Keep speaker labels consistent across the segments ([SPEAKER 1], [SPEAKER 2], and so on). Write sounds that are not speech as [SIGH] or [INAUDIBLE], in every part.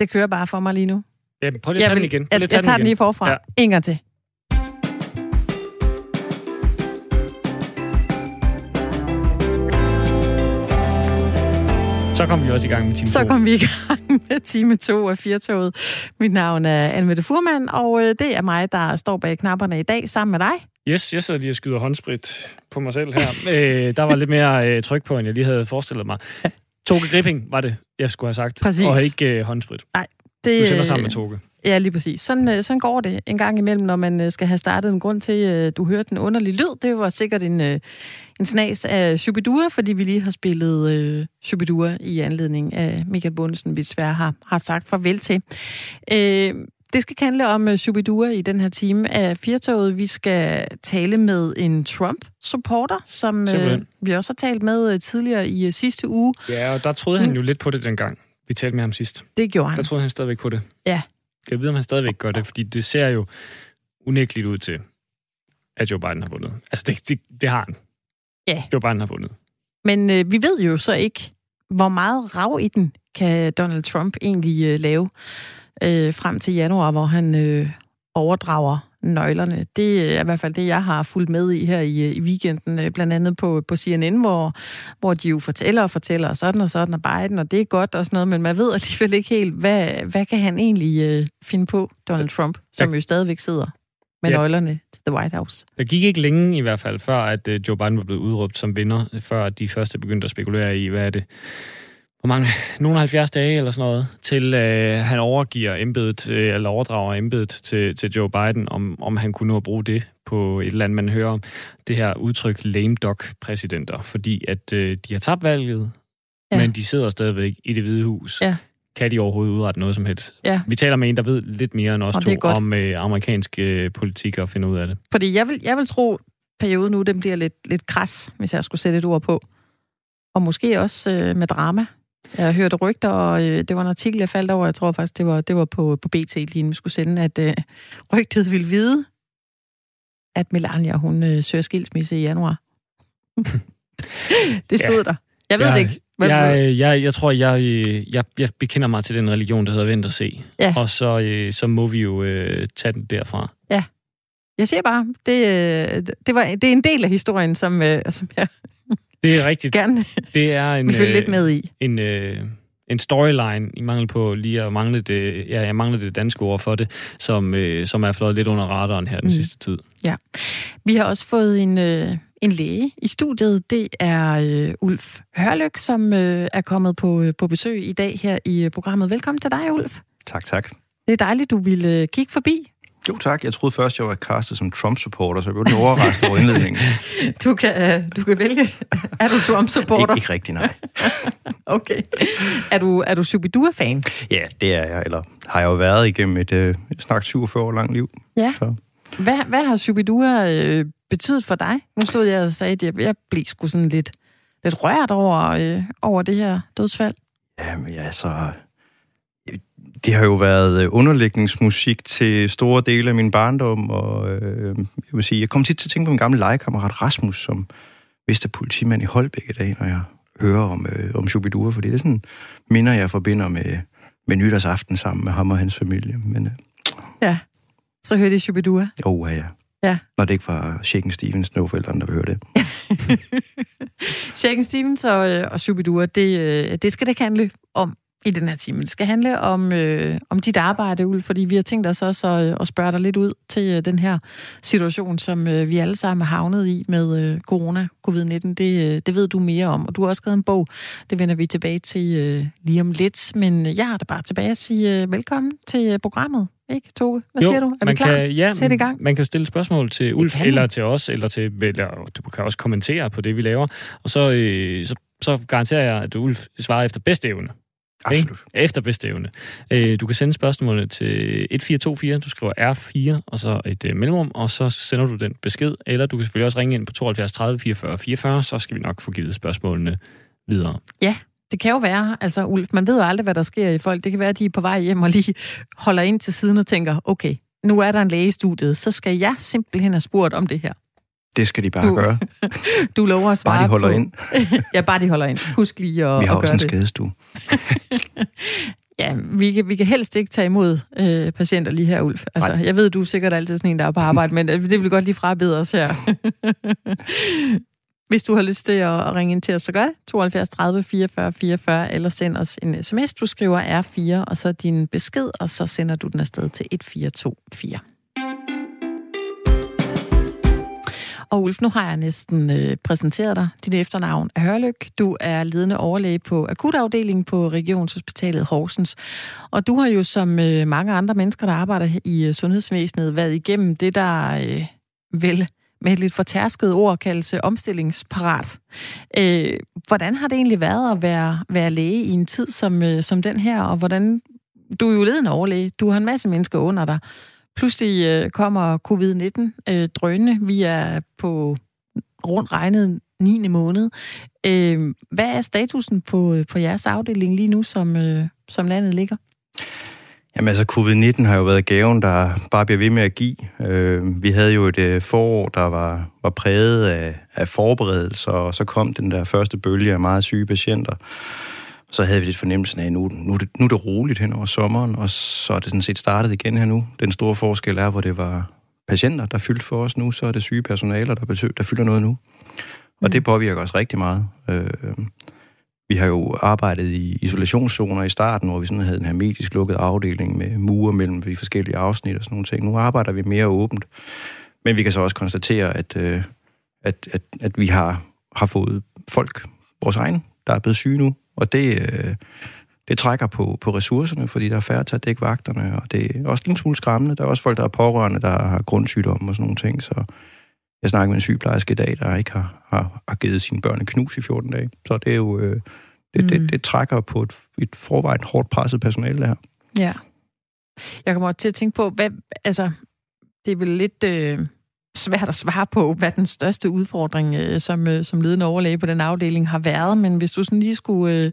[SPEAKER 1] Det kører bare for mig lige nu.
[SPEAKER 2] Ja, prøv lige at tage den igen. Prøv
[SPEAKER 1] Jeg,
[SPEAKER 2] lige
[SPEAKER 1] jeg, jeg tager den lige forfra.
[SPEAKER 2] Ja.
[SPEAKER 1] En gang til.
[SPEAKER 2] Så kom vi også i gang med time
[SPEAKER 1] Så
[SPEAKER 2] to.
[SPEAKER 1] kom vi i gang med time 2 af Firtoget. Mit navn er Annemette Furman, og øh, det er mig, der står bag knapperne i dag sammen med dig.
[SPEAKER 2] Yes, jeg sidder lige og skyder håndsprit på mig selv her. øh, der var lidt mere øh, tryk på, end jeg lige havde forestillet mig. Toge Gripping var det, jeg skulle have sagt.
[SPEAKER 1] Præcis.
[SPEAKER 2] Og ikke øh, håndsprit.
[SPEAKER 1] Det,
[SPEAKER 2] Du sender sammen
[SPEAKER 1] øh,
[SPEAKER 2] med Toge.
[SPEAKER 1] Ja, lige præcis. Sådan, øh, sådan går det en gang imellem, når man øh, skal have startet en grund til, at du hørte en underlig lyd. Det var sikkert en, øh, en snas af Shubidua, fordi vi lige har spillet øh, Shubidua i anledning af Michael Bundesen, vi desværre har, har sagt farvel til. Øh, det skal handle om uh, Shubidua i den her time af Firtoget. Vi skal tale med en Trump-supporter, som øh, vi også har talt med øh, tidligere i øh, sidste uge.
[SPEAKER 2] Ja, og der troede han jo lidt på det dengang, vi talte med ham sidst.
[SPEAKER 1] Det gjorde han.
[SPEAKER 2] Der troede han stadigvæk på det.
[SPEAKER 1] Ja.
[SPEAKER 2] Jeg ved, om han stadigvæk gør det, fordi det ser jo unægteligt ud til, at Joe Biden har vundet. Altså, det, det, det har han.
[SPEAKER 1] Ja.
[SPEAKER 2] Joe Biden har vundet.
[SPEAKER 1] Men øh, vi ved jo så ikke, hvor meget rav i den kan Donald Trump egentlig øh, lave øh, frem til januar, hvor han øh, overdrager nøglerne. Det er i hvert fald det, jeg har fulgt med i her i, øh, i weekenden, øh, blandt andet på, på CNN, hvor, hvor de jo fortæller og fortæller, og sådan og sådan, og Biden, og det er godt og sådan noget, men man ved alligevel ikke helt, hvad, hvad kan han egentlig øh, finde på, Donald Trump, som jo stadigvæk sidder med
[SPEAKER 2] Ja.
[SPEAKER 1] nøglerne til The White House.
[SPEAKER 2] Der gik ikke længe i hvert fald, før at øh, Joe Biden var blevet udråbt som vinder, før de første begyndte at spekulere i, hvad er det, hvor mange, nogle 70 dage eller sådan noget, til øh, han overgiver embedet, øh, eller overdrager embedet til, til Joe Biden, om, om han kunne nå at bruge det på et eller andet, man hører om det her udtryk lame duck præsidenter, fordi at øh, de har tabt valget,
[SPEAKER 1] Ja.
[SPEAKER 2] men de sidder stadigvæk i det hvide hus.
[SPEAKER 1] Ja.
[SPEAKER 2] Kan de overhovedet udrette noget som helst?
[SPEAKER 1] Ja.
[SPEAKER 2] Vi taler med en, der ved lidt mere end os
[SPEAKER 1] Og
[SPEAKER 2] to om øh, amerikansk øh, politik og finde ud af det.
[SPEAKER 1] Fordi jeg vil, jeg vil tro, perioden nu, den bliver lidt, lidt kras, hvis jeg skulle sætte et ord på. Og måske også øh, med drama. Jeg hørte rygter, og øh, det var en artikel, jeg faldt over. Jeg tror faktisk, det var, det var på, på BT, lige inden vi skulle sende, at øh, rygtet ville vide, at Melania, hun øh, søger skilsmisse i januar. [LAUGHS] det stod
[SPEAKER 2] Ja.
[SPEAKER 1] ja. der. Jeg ved
[SPEAKER 2] jeg,
[SPEAKER 1] det ikke. Hvad,
[SPEAKER 2] Jeg, jeg, jeg tror, jeg, øh, jeg, jeg bekender mig til den religion, der hedder vent og se.
[SPEAKER 1] Ja.
[SPEAKER 2] Og så, øh, så må vi jo øh, tage den derfra.
[SPEAKER 1] jeg siger bare, det, øh, det, var, det er en del af historien, som, øh, som jeg
[SPEAKER 2] Det er rigtigt.
[SPEAKER 1] gerne
[SPEAKER 2] Det er en, øh,
[SPEAKER 1] lidt med i.
[SPEAKER 2] en, øh, en storyline, i mangel på lige at mangle det, ja, jeg mangler det danske ord for det, som, øh, som er flået lidt under radaren her den
[SPEAKER 1] Mm.
[SPEAKER 2] sidste tid.
[SPEAKER 1] Vi har også fået en, øh, en læge i studiet. Det er øh, Ulf Hørlyk, som øh, er kommet på, øh, på besøg i dag her i øh, programmet. Velkommen til dig, Ulf.
[SPEAKER 3] Tak, tak.
[SPEAKER 1] Det er dejligt, du ville øh, kigge forbi.
[SPEAKER 3] Jo, tak. Jeg troede først, jeg var castet som Trump-supporter, så jeg blev lidt overrasket over indledningen. [LAUGHS]
[SPEAKER 1] Du kan, øh, du kan vælge. Er du Trump-supporter?
[SPEAKER 3] ikke, ikke rigtig, nej. [LAUGHS]
[SPEAKER 1] Okay. Er du, er du Shubidua-fan?
[SPEAKER 3] Ja, det er jeg, eller har jeg jo været igennem et øh, snart 47 år langt liv.
[SPEAKER 1] Ja.
[SPEAKER 3] Så.
[SPEAKER 1] Hvad, hvad har Shubidua øh, betydet for dig? Nu stod jeg og sagde, at jeg, jeg blev sgu sådan lidt, lidt rørt over, øh, over det her dødsfald.
[SPEAKER 3] Jamen, ja, så... Det har jo været øh, underlægningsmusik til store dele af min barndom, og øh, jeg vil sige, jeg kommer tit til at tænke på min gamle legekammerat Rasmus, som vidste er politimand i Holbæk i dag, når jeg hører om, øh, om Shubidua, fordi det er sådan minder, jeg forbinder med, med nytårsaften sammen med ham og hans familie. Men øh,
[SPEAKER 1] Ja. Så hørte jeg Shubidua.
[SPEAKER 3] jo, ja, ja.
[SPEAKER 1] Ja.
[SPEAKER 3] Når det ikke var Shaken Stevens Snowforeldrene, der høre det. [LAUGHS]
[SPEAKER 1] Shaken Stevens og, øh, og Shubidua, det, øh, det skal det handle om i den her time. Det skal handle om, øh, om dit arbejde, Ulf, fordi vi har tænkt os også at, at spørge dig lidt ud til øh, den her situation, som øh, vi alle sammen er havnet i med øh, corona, covid-19. Det, øh, det ved du mere om, og du har også skrevet en bog. Det vender vi tilbage til øh, lige om lidt, men jeg har da bare tilbage at sige øh, velkommen til øh, programmet. Ikke, Toge? Hvad
[SPEAKER 2] jo,
[SPEAKER 1] siger du? Er vi
[SPEAKER 2] man
[SPEAKER 1] klar?
[SPEAKER 2] Kan, ja,
[SPEAKER 1] Sæt i gang.
[SPEAKER 2] Man kan stille spørgsmål til Ulf, eller til os, eller til, eller du kan også kommentere på det, vi laver. Og så, øh, så, så garanterer jeg, at Ulf svarer efter bedste evne.
[SPEAKER 3] Absolut.
[SPEAKER 2] Ikke? Efter bedste evne. Øh, du kan sende spørgsmålet til 1424, du skriver R4, og så et øh, mellemrum, og så sender du den besked. Eller du kan selvfølgelig også ringe ind på 72 30 44 44, så skal vi nok få givet spørgsmålene videre.
[SPEAKER 1] Det kan jo være, altså Ulf, man ved jo aldrig, hvad der sker i folk. Det kan være, at de er på vej hjem og lige holder ind til siden og tænker, okay, nu er der en læge i studiet, så skal jeg simpelthen have spurgt om det her.
[SPEAKER 3] Det skal de bare
[SPEAKER 1] Du-
[SPEAKER 3] gøre. [LAUGHS]
[SPEAKER 1] Du lover at svare
[SPEAKER 3] Bare de holder
[SPEAKER 1] på...
[SPEAKER 3] ind. [LAUGHS]
[SPEAKER 1] ja, bare de holder ind. Husk lige at,
[SPEAKER 3] Vi har
[SPEAKER 1] at
[SPEAKER 3] også
[SPEAKER 1] gøre
[SPEAKER 3] en
[SPEAKER 1] det.
[SPEAKER 3] skadestue. [LAUGHS]
[SPEAKER 1] Ja, vi kan, vi kan helst ikke tage imod øh, patienter lige her, Ulf. Altså, jeg ved, du er sikkert altid sådan en, der er på arbejde, men øh, det vil godt lige frabede os her. Hvis du har lyst til at ringe ind til os, så gør det. 72 30 44 44, eller send os en sms. Du skriver R4, og så din besked, og så sender du den afsted til 1424. Og Ulf, nu har jeg næsten øh, præsenteret dig. Dit efternavn er Hørlyk. Du er ledende overlæge på akutafdelingen på Regionshospitalet Horsens. Og du har jo som øh, mange andre mennesker, der arbejder i øh, sundhedsvæsenet, været igennem det, der øh, vel med et lidt fortærsket ord kaldes øh, omstillingsparat. Øh, hvordan har det egentlig været at være, være læge i en tid som, øh, som den her, og hvordan... Du er jo ledende overlæge, du har en masse mennesker under dig. Pludselig øh, kommer covid-19 øh, drønende. Vi er på rundt regnet 9. måned. Øh, hvad er statusen på, øh, på jeres afdeling lige nu, som, øh, som landet ligger?
[SPEAKER 3] Jamen altså, covid-19 har jo været gaven, der bare bliver ved med at give. Øh, vi havde jo et øh, forår, der var, var præget af, af forberedelser, og så kom den der første bølge af meget syge patienter. Så havde vi lidt fornemmelsen af, nu, nu, er det, nu er det roligt hen over sommeren, og så er det sådan set startet igen her nu. Den store forskel er, hvor det var patienter, der fyldte for os nu, så er det syge personaler, der, besøg, der fylder noget nu. Og mm. det påvirker os rigtig meget. Øh, vi har jo arbejdet i isolationszoner i starten, hvor vi sådan havde en hermetisk lukket afdeling med mure mellem de forskellige afsnit og sådan nogle ting. Nu arbejder vi mere åbent. Men vi kan så også konstatere, at, øh, at, at, at vi har, har fået folk, vores egen, der er blevet syge nu. Og det, øh, det trækker på, på ressourcerne, fordi der er færre til at dække vagterne, og det er også en smule skræmmende. Der er også folk, der er pårørende, der har grundsygdomme og sådan nogle ting, så jeg snakker med en sygeplejerske i dag, der ikke har, har, har givet sine børn knus i 14 dage. Så det er jo... Øh, det, mm. det, det trækker på et, et forvejen hårdt presset personale, her.
[SPEAKER 1] Ja. Jeg kommer til at tænke på, hvad, altså, det er vel lidt øh, svært at svare på, hvad den største udfordring øh, som, øh, som ledende overlæge på den afdeling har været, men hvis du sådan lige skulle øh,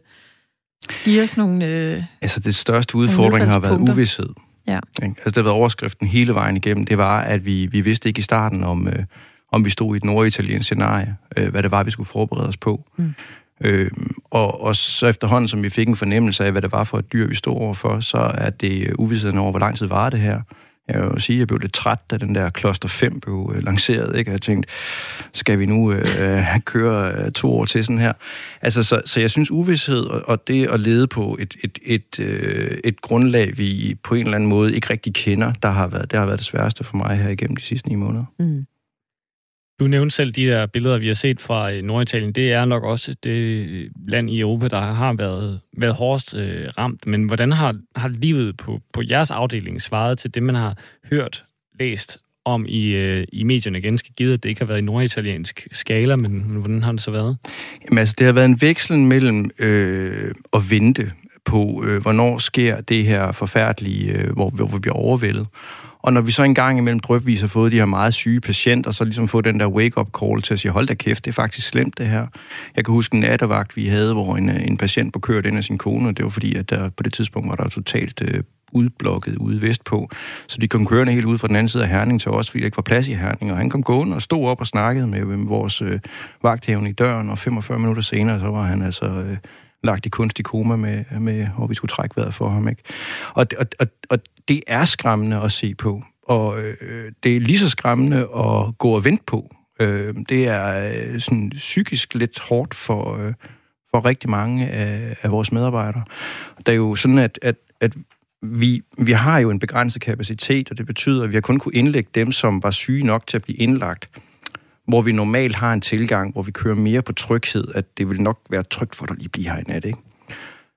[SPEAKER 1] give os nogle... Øh,
[SPEAKER 3] altså, det største udfordring har været uvidshed. Ja. Altså, det har været overskriften hele vejen igennem. Det var, at vi, vi vidste ikke i starten, om, øh, om vi stod i et norditaliensk scenarie, øh, hvad det var, vi skulle forberede os på. Mm. Øh, og, og så efterhånden, som vi fik en fornemmelse af, hvad det var for et dyr, vi stod overfor, så er det uvidstheden over, hvor lang tid var det her. Jeg vil sige, at jeg blev lidt træt, da den der Kloster 5 blev øh, lanceret. Ikke? Jeg tænkte, skal vi nu øh, øh, køre øh, to år til sådan her? Altså, så, så jeg synes, uvidshed og, og det at lede på et, et, et, øh, et grundlag, vi på en eller anden måde ikke rigtig kender, der har været, det har været det sværeste for mig her igennem de sidste ni måneder. Mm.
[SPEAKER 2] Du nævnte selv de der billeder, vi har set fra øh, Norditalien. Det er nok også det øh, land i Europa, der har været, været hårdest øh, ramt. Men hvordan har, har livet på, på jeres afdeling svaret til det, man har hørt, læst om i, øh, i medierne ganske givet, at det ikke har været i norditaliensk skala, men, men hvordan har det så været?
[SPEAKER 3] Jamen altså, det har været en veksel mellem øh, at vente på, øh, hvornår sker det her forfærdelige, øh, hvor, hvor vi bliver overvældet, og når vi så engang imellem drøbvis har fået de her meget syge patienter, så ligesom få den der wake-up call til at sige, hold da kæft, det er faktisk slemt det her. Jeg kan huske en nattevagt, vi havde, hvor en, øh, en patient på kørt ind af sin kone, og det var fordi, at der, på det tidspunkt var der totalt øh, udblokket ude vestpå. Så de kom kørende helt ud fra den anden side af Herning til os, fordi der ikke var plads i Herning. Og han kom gående og stod op og snakkede med, med vores øh, vagthævn i døren, og 45 minutter senere, så var han altså... Øh, lagt i kunstig koma med, med hvor vi skulle trække vejret for ham. Ikke? Og, og, og, og det er skræmmende at se på, og øh, det er lige så skræmmende at gå og vente på. Øh, det er øh, sådan psykisk lidt hårdt for, øh, for rigtig mange af, af vores medarbejdere. Det er jo sådan, at, at, at vi, vi har jo en begrænset kapacitet, og det betyder, at vi har kun kunne indlægge dem, som var syge nok til at blive indlagt hvor vi normalt har en tilgang, hvor vi kører mere på tryghed, at det vil nok være trygt for dig lige blive her i nat, ikke?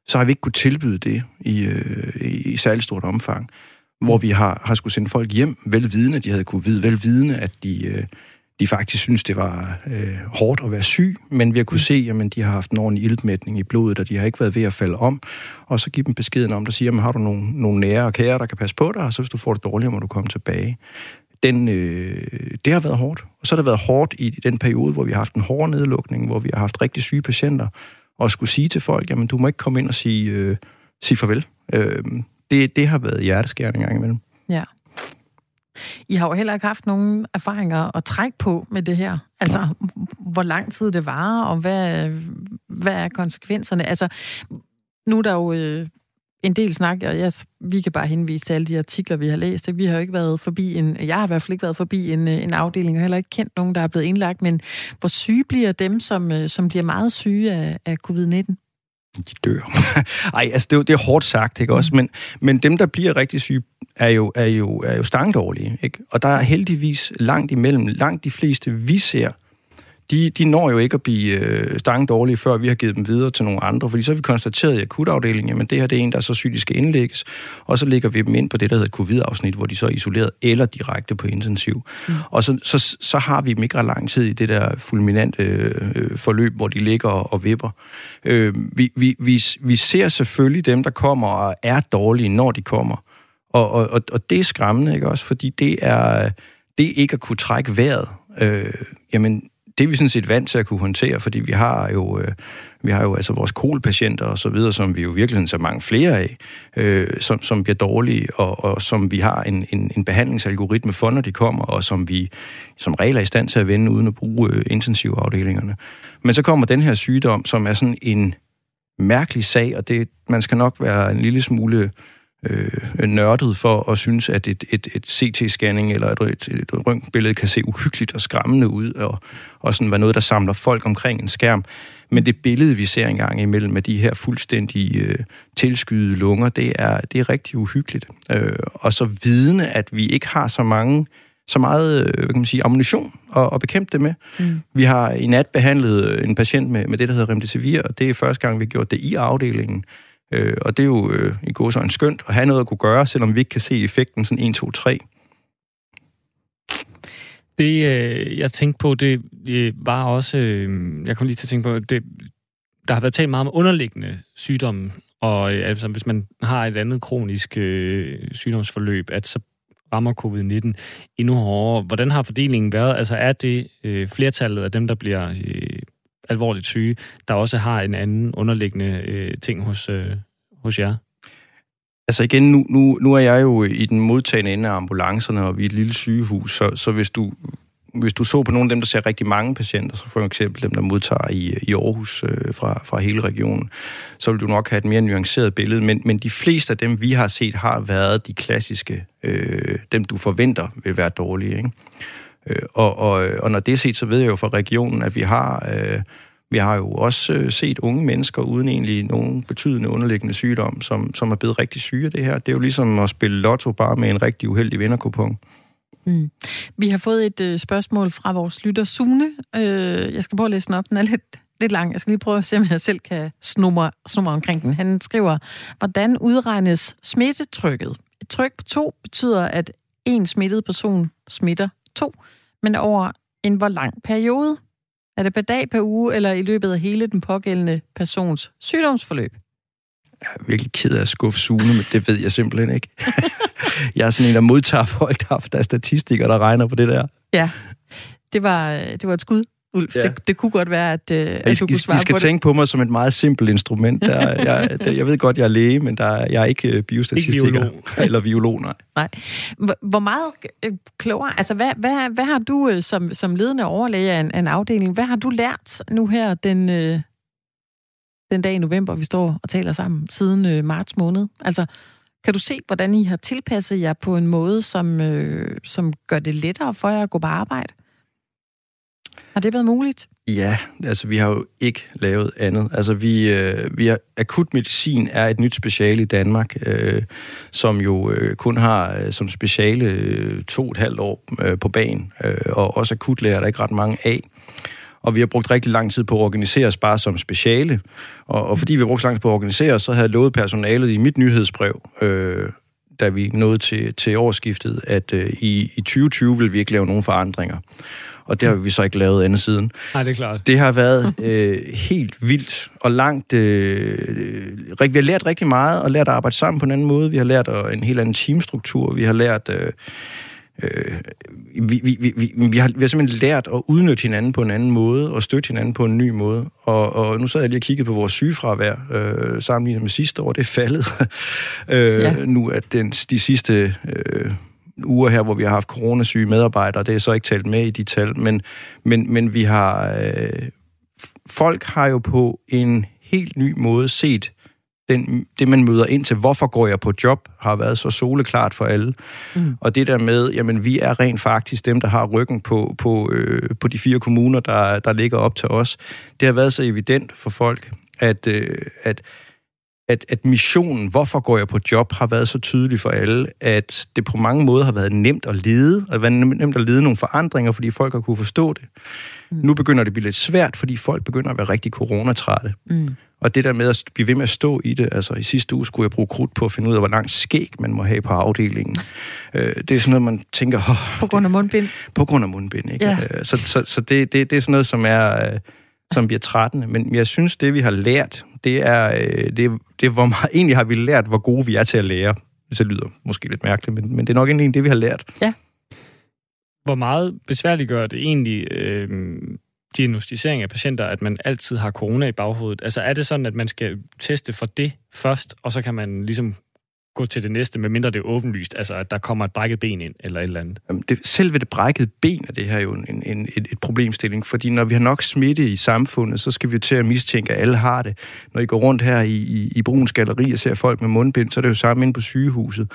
[SPEAKER 3] Så har vi ikke kunne tilbyde det i, øh, i særlig stort omfang, hvor vi har, har skulle sende folk hjem, velvidende, at de havde kunne vide, velvidende, at de, øh, de faktisk synes, det var øh, hårdt at være syg, men vi har kunne se, at de har haft en ordentlig iltmætning i blodet, og de har ikke været ved at falde om, og så give dem beskeden om, der siger, har du nogle, nogle nære og kære, der kan passe på dig, og så hvis du får det dårligere, må du komme tilbage den, øh, det har været hårdt. Og så har det været hårdt i den periode, hvor vi har haft en hård nedlukning, hvor vi har haft rigtig syge patienter, og skulle sige til folk, jamen du må ikke komme ind og sige, øh, sige farvel. Øh, det, det har været hjerteskærende gang imellem.
[SPEAKER 1] Ja. I har jo heller ikke haft nogen erfaringer at trække på med det her. Altså, hvor lang tid det var, og hvad, hvad er konsekvenserne? Altså, nu er der jo øh, en del snak, og jeg, vi kan bare henvise til alle de artikler, vi har læst. Vi har jo ikke været forbi en, jeg har i hvert fald ikke været forbi en, en afdeling, og heller ikke kendt nogen, der er blevet indlagt, men hvor syge bliver dem, som, øh, som bliver meget syge af, af covid-19?
[SPEAKER 3] De dør. [LAUGHS] Ej, altså det er, det er hårdt sagt, ikke også? Men, men dem, der bliver rigtig syge, er jo, er jo, er jo stangdårlige, ikke? Og der er heldigvis langt imellem, langt de fleste, vi ser, de, de når jo ikke at blive øh, dårlige, før vi har givet dem videre til nogle andre, fordi så har vi konstateret i akutafdelingen, jamen det her det er en, der er så syg, skal indlægges, og så lægger vi dem ind på det, der hedder covid-afsnit, hvor de så er isoleret eller direkte på intensiv. Mm. Og så, så, så har vi dem ikke ret lang tid i det der fulminante øh, forløb, hvor de ligger og, og vipper. Øh, vi, vi, vi, vi ser selvfølgelig dem, der kommer og er dårlige, når de kommer. Og, og, og, og det er skræmmende, ikke også? Fordi det er, det ikke at kunne trække vejret. Øh, jamen, det er vi sådan set vant til at kunne håndtere, fordi vi har jo, øh, vi har jo altså vores kolpatienter og så videre, som vi jo virkelig så mange flere af, øh, som, som bliver dårlige, og, og som vi har en, en, en behandlingsalgoritme for, når de kommer, og som vi som regel er i stand til at vende uden at bruge øh, intensivafdelingerne. Men så kommer den her sygdom, som er sådan en mærkelig sag, og det, man skal nok være en lille smule øh, nørdet for at synes, at et, et, et CT-scanning eller et, et, et røntgenbillede kan se uhyggeligt og skræmmende ud, og, og sådan være noget, der samler folk omkring en skærm. Men det billede, vi ser engang imellem med de her fuldstændig øh, tilskydede lunger, det er, det er rigtig uhyggeligt. Øh, og så vidne, at vi ikke har så mange så meget øh, hvad kan man sige, ammunition at, at bekæmpe det med. Mm. Vi har i nat behandlet en patient med, med det, der hedder remdesivir, og det er første gang, vi har gjort det i afdelingen. Øh, og det er jo øh, i går så en skønt at have noget at kunne gøre, selvom vi ikke kan se effekten sådan 1, 2, 3.
[SPEAKER 2] Det, øh, jeg tænkte på, det øh, var også... Øh, jeg kom lige til at tænke på, det, der har været talt meget om underliggende sygdomme, og øh, altså, hvis man har et andet kronisk øh, sygdomsforløb, at så rammer covid-19 endnu hårdere. Hvordan har fordelingen været? Altså er det øh, flertallet af dem, der bliver øh, alvorligt syge, der også har en anden underliggende øh, ting hos, øh, hos jer?
[SPEAKER 3] Altså igen, nu, nu, nu er jeg jo øh, i den modtagende ende af ambulancerne, og vi er et lille sygehus, så, så hvis du hvis du så på nogle af dem, der ser rigtig mange patienter, så for eksempel dem, der modtager i, i Aarhus øh, fra, fra hele regionen, så vil du nok have et mere nuanceret billede. Men, men de fleste af dem, vi har set, har været de klassiske, øh, dem du forventer vil være dårlige. Ikke? Øh, og, og, og når det er set, så ved jeg jo fra regionen, at vi har... Øh, vi har jo også øh, set unge mennesker uden egentlig nogen betydende underliggende sygdom, som, som er blevet rigtig syge af det her. Det er jo ligesom at spille lotto bare med en rigtig uheldig vinderkupon.
[SPEAKER 1] Mm. Vi har fået et øh, spørgsmål fra vores lytter Sune. Øh, jeg skal prøve at læse den op. Den er lidt, lidt lang. Jeg skal lige prøve at se, om jeg selv kan snumre, snumre omkring den. Han skriver, hvordan udregnes smittetrykket? Et tryk på to betyder, at en smittet person smitter to, men over en hvor lang periode? Er det per dag, per uge, eller i løbet af hele den pågældende persons sygdomsforløb?
[SPEAKER 3] Jeg er virkelig ked af at skuffe Sune, men det ved jeg simpelthen ikke. [LAUGHS] jeg er sådan en, der modtager folk, der, er statistikere, der regner på det der.
[SPEAKER 1] Ja, det var, det var et skud. Ulf. Ja. Det, det kunne godt være, at, øh, at
[SPEAKER 3] du kunne svare I skal på tænke det. på mig som et meget simpelt instrument. Der, [LAUGHS] jeg, der, jeg ved godt, jeg er læge, men der, jeg er ikke øh, biostatistiker. Ikke biolog. [LAUGHS] Eller biolog, nej.
[SPEAKER 1] nej. Hvor meget øh, klogere... Altså, hvad, hvad, hvad har du øh, som, som ledende overlæge af en, af en afdeling, hvad har du lært nu her den, øh, den dag i november, vi står og taler sammen, siden øh, marts måned? Altså, kan du se, hvordan I har tilpasset jer på en måde, som, øh, som gør det lettere for jer at gå på arbejde? Har det været muligt?
[SPEAKER 3] Ja, altså vi har jo ikke lavet andet. Altså vi, øh, vi har, akutmedicin er et nyt speciale i Danmark, øh, som jo øh, kun har øh, som speciale øh, to og et halvt år øh, på banen, øh, og også akutlæger er der ikke ret mange af. Og vi har brugt rigtig lang tid på at organisere os bare som speciale. Og, og fordi vi har brugt så lang tid på at organisere os, så havde jeg lovet personalet i mit nyhedsbrev, øh, da vi nåede til, til årsskiftet, at øh, i, i 2020 vil vi ikke lave nogen forandringer og det har vi så ikke lavet andet siden.
[SPEAKER 2] Nej, det er klart.
[SPEAKER 3] Det har været øh, helt vildt og langt... Øh, vi har lært rigtig meget og lært at arbejde sammen på en anden måde. Vi har lært øh, en helt anden teamstruktur. Vi har lært... Øh, Øh, vi, vi, vi, vi, vi, har, vi har simpelthen lært at udnytte hinanden på en anden måde, og støtte hinanden på en ny måde. Og, og nu sad jeg lige og kiggede på vores sygefravær, øh, sammenlignet med sidste år. Det er faldet [LAUGHS] øh, ja. nu, at den, de sidste øh, uger her, hvor vi har haft coronasyge medarbejdere. Det er så ikke talt med i de tal, men, men, men vi har... Øh, folk har jo på en helt ny måde set den, det, man møder ind til, hvorfor går jeg på job, har været så soleklart for alle. Mm. Og det der med, jamen vi er rent faktisk dem, der har ryggen på, på, øh, på de fire kommuner, der, der ligger op til os. Det har været så evident for folk, at, øh, at at, at missionen, hvorfor går jeg på job, har været så tydelig for alle, at det på mange måder har været nemt at lede, og det været nemt at lede nogle forandringer, fordi folk har kunne forstå det. Mm. Nu begynder det at blive lidt svært, fordi folk begynder at være rigtig coronatrætte. Mm. Og det der med at blive ved med at stå i det, altså i sidste uge skulle jeg bruge krudt på at finde ud af, hvor langt skæg man må have på afdelingen. Øh, det er sådan noget, man tænker... Oh,
[SPEAKER 1] på grund af mundbind?
[SPEAKER 3] På grund af mundbind, ikke? Ja. Øh, så så, så det, det, det er sådan noget, som er... Øh, som bliver trættende. Men jeg synes, det vi har lært, det er, øh, det, det hvor meget, egentlig har vi lært, hvor gode vi er til at lære. Det lyder måske lidt mærkeligt, men, men det er nok egentlig det, vi har lært.
[SPEAKER 1] Ja.
[SPEAKER 2] Hvor meget besværligt gør det egentlig øh, diagnostisering af patienter, at man altid har corona i baghovedet? Altså er det sådan, at man skal teste for det først, og så kan man ligesom gå til det næste, medmindre det er åbenlyst, altså at der kommer et brækket ben ind, eller et eller andet?
[SPEAKER 3] Jamen, det, selve det brækkede ben er det her jo en, en, et, et problemstilling, fordi når vi har nok smitte i samfundet, så skal vi jo til at mistænke, at alle har det. Når I går rundt her i, i, i Bruns Galeri og ser folk med mundbind, så er det jo samme inde på sygehuset.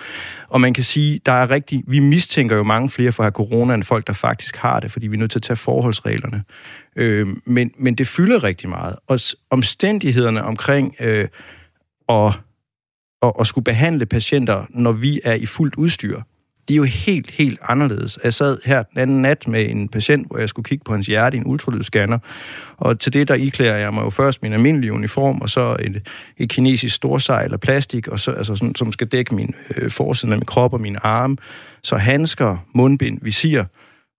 [SPEAKER 3] Og man kan sige, der er rigtig, vi mistænker jo mange flere for at have corona, end folk, der faktisk har det, fordi vi er nødt til at tage forholdsreglerne. Øh, men, men det fylder rigtig meget. Og omstændighederne omkring øh, og at, at skulle behandle patienter, når vi er i fuldt udstyr, de er jo helt, helt anderledes. Jeg sad her den anden nat med en patient, hvor jeg skulle kigge på hans hjerte i en ultralydsscanner, og til det der iklærer jeg mig jo først min almindelige uniform, og så et, et kinesisk storsejl af plastik, og så, altså sådan, som skal dække min øh, forsiden af min krop og mine arme. Så handsker, mundbind, visir,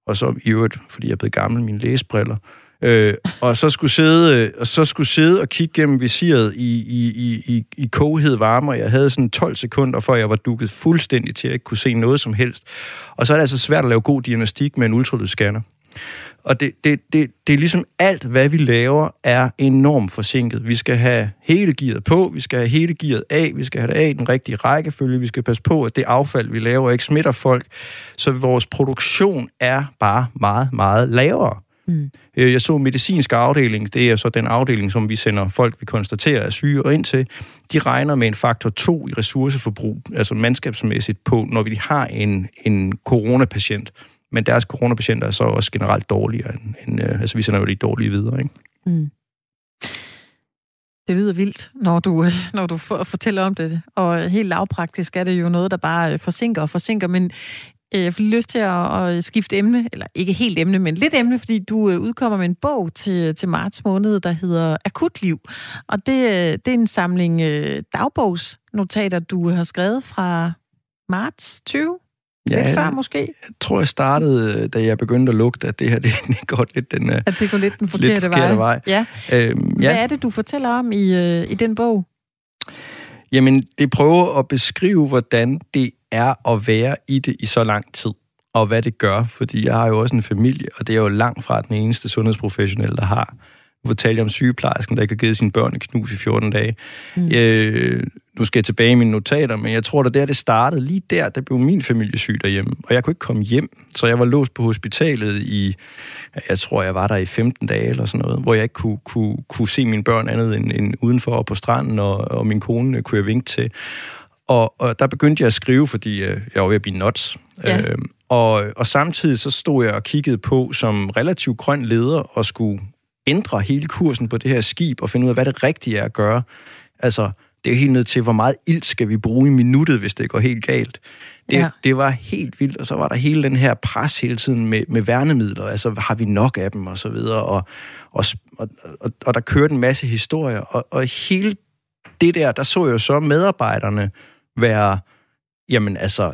[SPEAKER 3] og så i øvrigt, fordi jeg er blevet gammel, mine læsbriller. Øh, og så skulle sidde øh, og så skulle sidde og kigge gennem visiret i, i, i, i, i koghed varme, og jeg havde sådan 12 sekunder, før jeg var dukket fuldstændig til at ikke kunne se noget som helst. Og så er det altså svært at lave god diagnostik med en ultralydsscanner. Og det, det, det, det er ligesom alt, hvad vi laver, er enormt forsinket. Vi skal have hele gearet på, vi skal have hele gearet af, vi skal have det af i den rigtige rækkefølge, vi skal passe på, at det affald, vi laver, ikke smitter folk. Så vores produktion er bare meget, meget lavere. Mm. Øh, jeg så medicinsk afdeling, det er så den afdeling, som vi sender folk, vi konstaterer er syge og ind til. De regner med en faktor 2 i ressourceforbrug, altså mandskabsmæssigt på, når vi har en, en coronapatient. Men deres coronapatienter er så også generelt dårligere end, end øh, altså vi sender jo de dårlige videre, ikke? Mm.
[SPEAKER 1] Det lyder vildt, når du, øh, når du fortæller om det. Og helt lavpraktisk er det jo noget, der bare forsinker og forsinker. Men jeg får lyst til at, at skifte emne, eller ikke helt emne, men lidt emne, fordi du øh, udkommer med en bog til, til marts måned, der hedder Akutliv. Og det, øh, det er en samling dagbogsnotater, du har skrevet fra marts 20. Ja, lidt før måske?
[SPEAKER 3] Jeg tror, jeg startede, da jeg begyndte at lugte, at det her [LAUGHS] det går lidt den,
[SPEAKER 1] at det går lidt den forkerte, lidt forkerte vej. vej. Ja. Øhm, ja. Hvad er det, du fortæller om i, i den bog?
[SPEAKER 3] Jamen, det prøver at beskrive, hvordan det er at være i det i så lang tid, og hvad det gør, fordi jeg har jo også en familie, og det er jo langt fra den eneste sundhedsprofessionelle, der har. Nu fortalte jeg om sygeplejersken, der ikke har givet sine børn et knus i 14 dage. Mm. Øh, nu skal jeg tilbage i mine notater, men jeg tror, at der det startede, lige der, der blev min familie syg derhjemme, og jeg kunne ikke komme hjem, så jeg var låst på hospitalet i, jeg tror, jeg var der i 15 dage eller sådan noget, hvor jeg ikke kunne, kunne, kunne se mine børn andet end, end udenfor på stranden, og, og min kone kunne jeg vinke til. Og, og der begyndte jeg at skrive, fordi øh, jeg var ved at blive nuts. Ja. Øh, og, og samtidig så stod jeg og kiggede på som relativt grøn leder og skulle ændre hele kursen på det her skib og finde ud af, hvad det rigtige er at gøre. Altså, det er helt ned til, hvor meget ild skal vi bruge i minuttet, hvis det går helt galt. Det, ja. det var helt vildt, og så var der hele den her pres hele tiden med, med værnemidler, altså har vi nok af dem, og så videre, og, og, og, og, og der kørte en masse historier, og, og hele det der, der så jeg så medarbejderne være, jamen altså,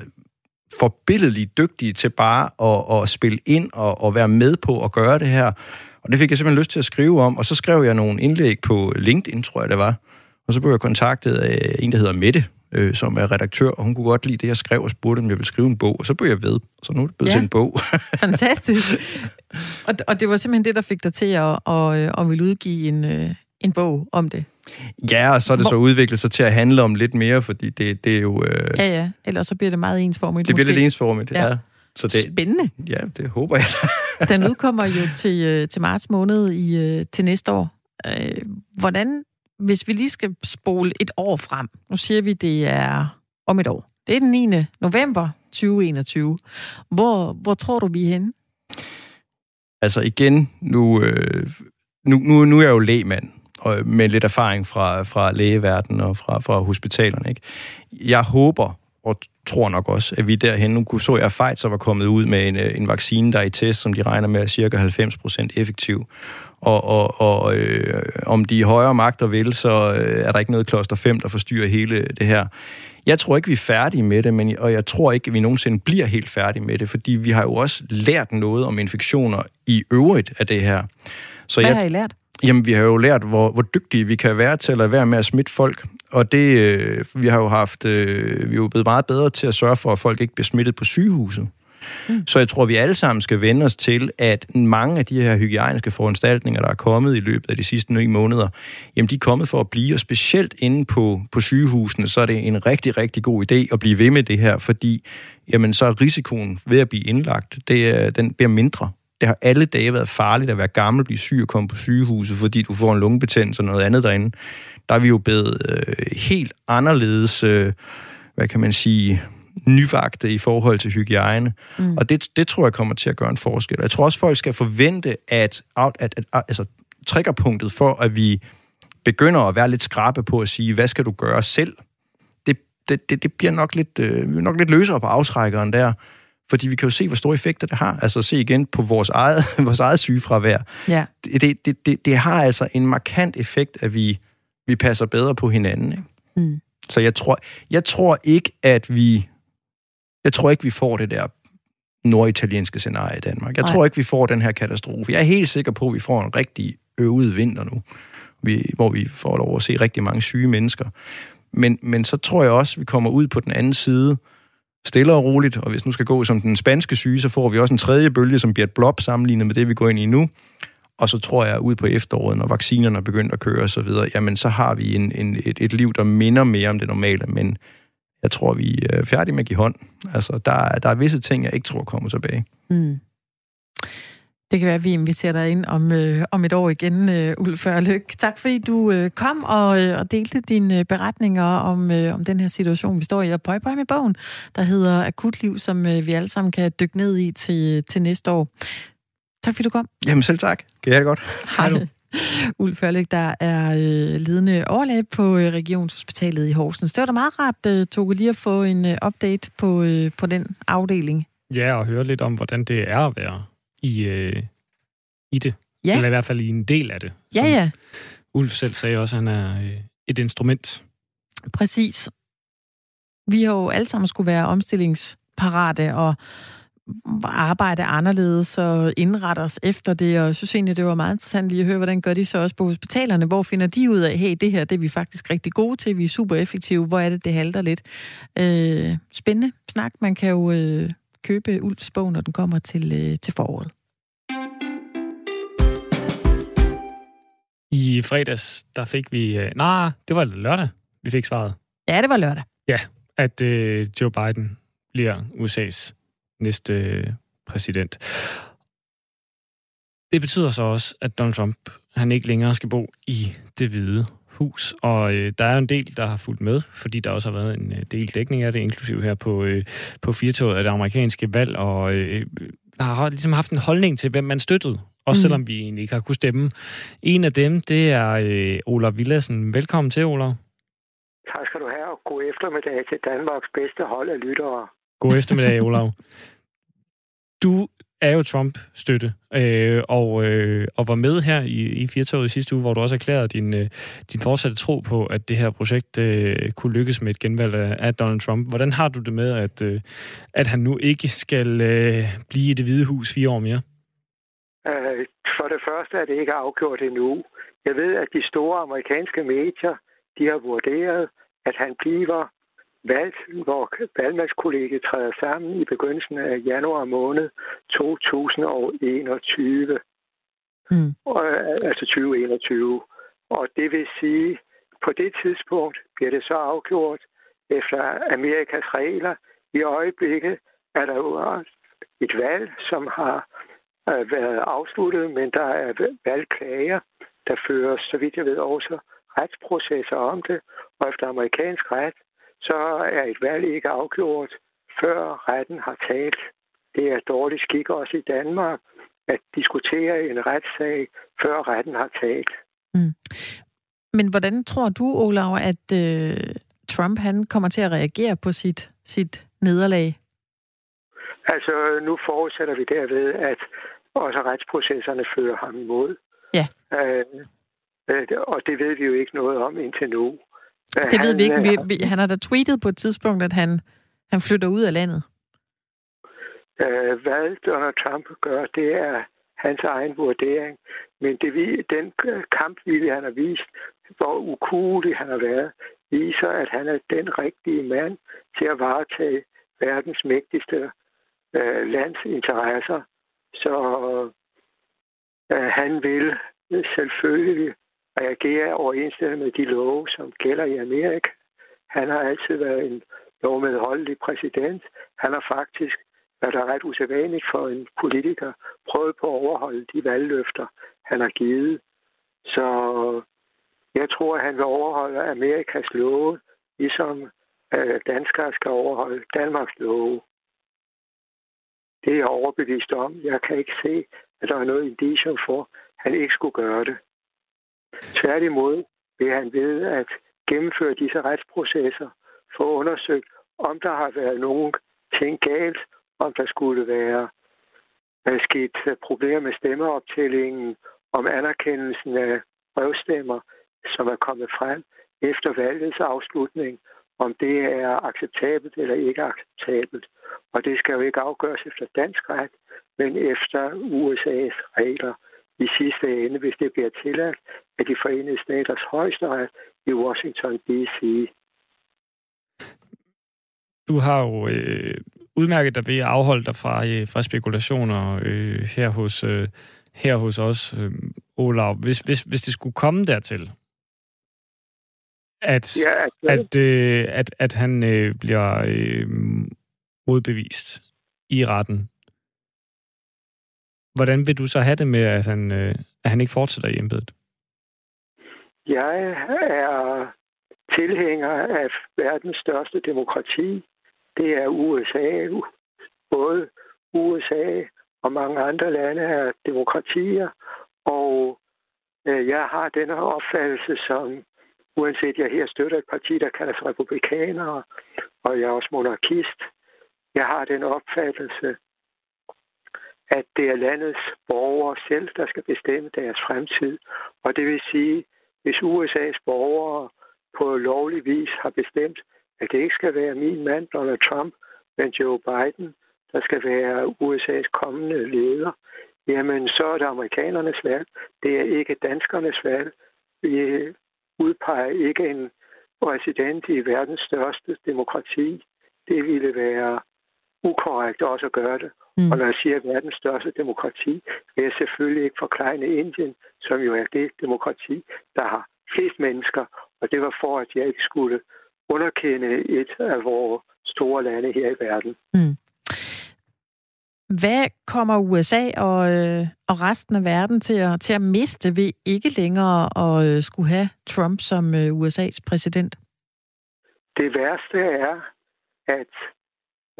[SPEAKER 3] forbilledeligt dygtige til bare at, at spille ind og, og være med på at gøre det her. Og det fik jeg simpelthen lyst til at skrive om, og så skrev jeg nogle indlæg på LinkedIn, tror jeg det var. Og så blev jeg kontaktet af en, der hedder Mette, øh, som er redaktør, og hun kunne godt lide det, jeg skrev, og spurgte, om jeg ville skrive en bog. Og så blev jeg ved, så nu er det blevet ja. til en bog. [LAUGHS]
[SPEAKER 1] Fantastisk. Og, og det var simpelthen det, der fik dig til at, at, at ville udgive en, øh, en bog om det.
[SPEAKER 3] Ja, og så er det Hvor... så udviklet sig til at handle om lidt mere, fordi det, det er jo... Øh...
[SPEAKER 1] Ja, ja. Ellers så bliver det meget ensformigt.
[SPEAKER 3] Det bliver måske. lidt ensformigt, ja. ja.
[SPEAKER 1] Så det, Spændende.
[SPEAKER 3] Ja, det håber jeg [LAUGHS]
[SPEAKER 1] Den udkommer jo til, øh, til marts måned i, øh, til næste år. Øh, hvordan hvis vi lige skal spole et år frem, nu siger vi, det er om et år. Det er den 9. november 2021. Hvor, hvor tror du, vi er henne?
[SPEAKER 3] Altså igen, nu, nu, nu, nu er jeg jo lægmand, og med lidt erfaring fra, fra lægeverdenen og fra, fra hospitalerne. Ikke? Jeg håber, og tror nok også, at vi derhen, nu så jeg, at Pfizer var kommet ud med en, en vaccine, der er i test, som de regner med er cirka 90% effektiv. Og, og, og øh, om de højere magter vil, så øh, er der ikke noget kloster 5, der forstyrrer hele det her. Jeg tror ikke, vi er færdige med det, men, og jeg tror ikke, at vi nogensinde bliver helt færdige med det, fordi vi har jo også lært noget om infektioner i øvrigt af det her.
[SPEAKER 1] Så Hvad jeg, har I lært?
[SPEAKER 3] Jamen, vi har jo lært, hvor, hvor dygtige vi kan være til at lade være med at smitte folk. Og det, øh, vi har jo haft, øh, vi er jo blevet meget bedre til at sørge for, at folk ikke bliver smittet på sygehuset. Mm. Så jeg tror, vi alle sammen skal vende os til, at mange af de her hygiejniske foranstaltninger, der er kommet i løbet af de sidste 9 måneder, jamen de er kommet for at blive, og specielt inde på, på sygehusene, så er det en rigtig, rigtig god idé at blive ved med det her, fordi jamen, så er risikoen ved at blive indlagt, det, den bliver mindre. Det har alle dage været farligt at være gammel, blive syg og komme på sygehuset, fordi du får en lungebetændelse og noget andet derinde. Der er vi jo blevet øh, helt anderledes, øh, hvad kan man sige, nyvagte i forhold til hygiejne. Mm. Og det, det tror jeg kommer til at gøre en forskel. Jeg tror også, folk skal forvente, at, at, at, at altså, triggerpunktet for, at vi begynder at være lidt skrabe på at sige, hvad skal du gøre selv? Det, det, det, det bliver nok lidt, øh, nok lidt løsere på afstrækkeren der. Fordi vi kan jo se, hvor store effekter det har. Altså se igen på vores eget, [LAUGHS] vores eget sygefravær. Ja. Det, det, det, det har altså en markant effekt, at vi, vi passer bedre på hinanden. Ikke? Mm. Så jeg tror, jeg tror ikke, at vi jeg tror ikke, vi får det der norditalienske scenarie i Danmark. Jeg Nej. tror ikke, vi får den her katastrofe. Jeg er helt sikker på, at vi får en rigtig øvet vinter nu, vi, hvor vi får lov at se rigtig mange syge mennesker. Men, men så tror jeg også, at vi kommer ud på den anden side, stille og roligt, og hvis nu skal gå som den spanske syge, så får vi også en tredje bølge, som bliver et blob sammenlignet med det, vi går ind i nu. Og så tror jeg, at ud på efteråret, når vaccinerne er begyndt at køre osv., jamen så har vi en, en, et, et liv, der minder mere om det normale, men jeg tror, vi er færdige med at give hånd. Altså, der, der er visse ting, jeg ikke tror kommer tilbage. Mm.
[SPEAKER 1] Det kan være, at vi inviterer dig ind om, øh, om et år igen, øh, Ulf Ørlyk. Tak fordi du øh, kom og, øh, og delte dine øh, beretninger om, øh, om den her situation, vi står i. Og pøj, pøj med bogen, der hedder Akutliv, som øh, vi alle sammen kan dykke ned i til, til næste år. Tak fordi du kom.
[SPEAKER 3] Jamen selv tak. Kan jeg det godt?
[SPEAKER 1] Hej du. [LAUGHS] Ulf Ørlæg, der er øh, ledende overlæge på øh, Regionshospitalet i Horsens. Det var da meget rart, øh, Toge, lige at få en øh, update på, øh, på den afdeling.
[SPEAKER 2] Ja, og høre lidt om, hvordan det er at være i, øh, i det. Ja. Eller i hvert fald i en del af det.
[SPEAKER 1] Ja, ja.
[SPEAKER 2] Ulf selv sagde også, at han er øh, et instrument.
[SPEAKER 1] Præcis. Vi har jo alle sammen skulle være omstillingsparate, og arbejde anderledes og indrette os efter det, og jeg synes egentlig, det var meget interessant lige at høre, hvordan gør de så også på hospitalerne? Hvor finder de ud af, hey, det her det er vi faktisk rigtig gode til, vi er super effektive, hvor er det, det halter lidt? Øh, spændende snak. Man kan jo øh, købe Ulfs bog, når den kommer til, øh, til foråret.
[SPEAKER 2] I fredags, der fik vi... Øh, nej, det var lørdag, vi fik svaret.
[SPEAKER 1] Ja, det var lørdag.
[SPEAKER 2] Ja, at øh, Joe Biden bliver USA's næste øh, præsident. Det betyder så også, at Donald Trump han ikke længere skal bo i det hvide hus. Og øh, der er en del, der har fulgt med, fordi der også har været en øh, del dækning af det, inklusiv her på, øh, på firtoget af det amerikanske valg, og øh, har ligesom haft en holdning til, hvem man støttede, også mm. selvom vi egentlig ikke har kunnet stemme. En af dem, det er øh, Olaf Villassen. Velkommen til, Olaf.
[SPEAKER 4] Tak skal du have, og god eftermiddag til Danmarks bedste hold af lyttere.
[SPEAKER 2] God eftermiddag, Olav. [LAUGHS] Du er jo Trump-støtte, øh, og, øh, og var med her i, i Firtoget i sidste uge, hvor du også erklærede din, øh, din fortsatte tro på, at det her projekt øh, kunne lykkes med et genvalg af, af Donald Trump. Hvordan har du det med, at, øh, at han nu ikke skal øh, blive i det hvide hus fire år mere?
[SPEAKER 4] Øh, for det første er det ikke afgjort endnu. Jeg ved, at de store amerikanske medier, de har vurderet, at han bliver valgt, hvor valgmandskollegiet træder sammen i begyndelsen af januar måned 2021. Mm. Og, altså 2021. Og det vil sige, på det tidspunkt bliver det så afgjort efter Amerikas regler. I øjeblikket er der jo et valg, som har øh, været afsluttet, men der er valgklager, der føres, så vidt jeg ved, også retsprocesser om det, og efter amerikansk ret, så er et valg ikke afgjort, før retten har talt. Det er dårlig skik også i Danmark at diskutere en retssag, før retten har talt. Mm.
[SPEAKER 1] Men hvordan tror du, Olav, at øh, Trump han kommer til at reagere på sit, sit nederlag?
[SPEAKER 4] Altså, nu forudsætter vi derved, at også retsprocesserne fører ham imod.
[SPEAKER 1] Ja.
[SPEAKER 4] Øh, øh, og det ved vi jo ikke noget om indtil nu.
[SPEAKER 1] Det han, ved vi ikke. Vi, vi, han har da tweetet på et tidspunkt, at han, han flytter ud af landet.
[SPEAKER 4] Øh, hvad Donald Trump gør, det er hans egen vurdering. Men det, den kampvilje, han har vist, hvor ukulig han har været, viser, at han er den rigtige mand til at varetage verdens mægtigste øh, lands interesser. Så øh, han vil selvfølgelig reagere overensstemmende med de love, som gælder i Amerika. Han har altid været en lovmedholdelig præsident. Han har faktisk hvad der er ret usædvanligt for en politiker, prøvet på at overholde de valgløfter, han har givet. Så jeg tror, at han vil overholde Amerikas love, ligesom øh, danskere skal overholde Danmarks love. Det er jeg overbevist om. Jeg kan ikke se, at der er noget indicium for, at han ikke skulle gøre det. Tværtimod vil han ved at gennemføre disse retsprocesser for undersøgt, om der har været nogen ting galt, om der skulle være sket øh, problemer med stemmeoptællingen, om anerkendelsen af brevstemmer, som er kommet frem efter valgets afslutning, om det er acceptabelt eller ikke acceptabelt. Og det skal jo ikke afgøres efter dansk ret, men efter USA's regler i sidste ende, hvis det bliver tilladt af de forenede staters højesteret i Washington D.C.
[SPEAKER 2] Du har jo øh, udmærket dig ved at afholde dig fra, øh, fra spekulationer øh, her, hos, øh, her hos os, øh, Olav. Hvis, hvis, hvis det skulle komme dertil, at, ja, okay. at, øh, at, at han øh, bliver øh, modbevist i retten, hvordan vil du så have det med, at han, øh, at han ikke fortsætter i embedet?
[SPEAKER 4] Jeg er tilhænger af verdens største demokrati, det er USA. Både USA og mange andre lande er demokratier, og øh, jeg har den opfattelse som, uanset jeg her støtter et parti, der kaldes republikanere, og jeg er også monarkist, jeg har den opfattelse, at det er landets borgere selv, der skal bestemme deres fremtid. Og det vil sige, hvis USA's borgere på lovlig vis har bestemt, at det ikke skal være min mand, Donald Trump, men Joe Biden, der skal være USA's kommende leder, jamen så er det amerikanernes valg. Det er ikke danskernes valg. Vi udpeger ikke en præsident i verdens største demokrati. Det ville være ukorrekt også at gøre det. Mm. Og når jeg siger verdens største demokrati, vil jeg selvfølgelig ikke forklejne Indien, som jo er det demokrati, der har flest mennesker. Og det var for, at jeg ikke skulle underkende et af vores store lande her i verden. Mm.
[SPEAKER 1] Hvad kommer USA og, øh, og resten af verden til at, til at miste ved ikke længere at øh, skulle have Trump som øh, USA's præsident?
[SPEAKER 4] Det værste er, at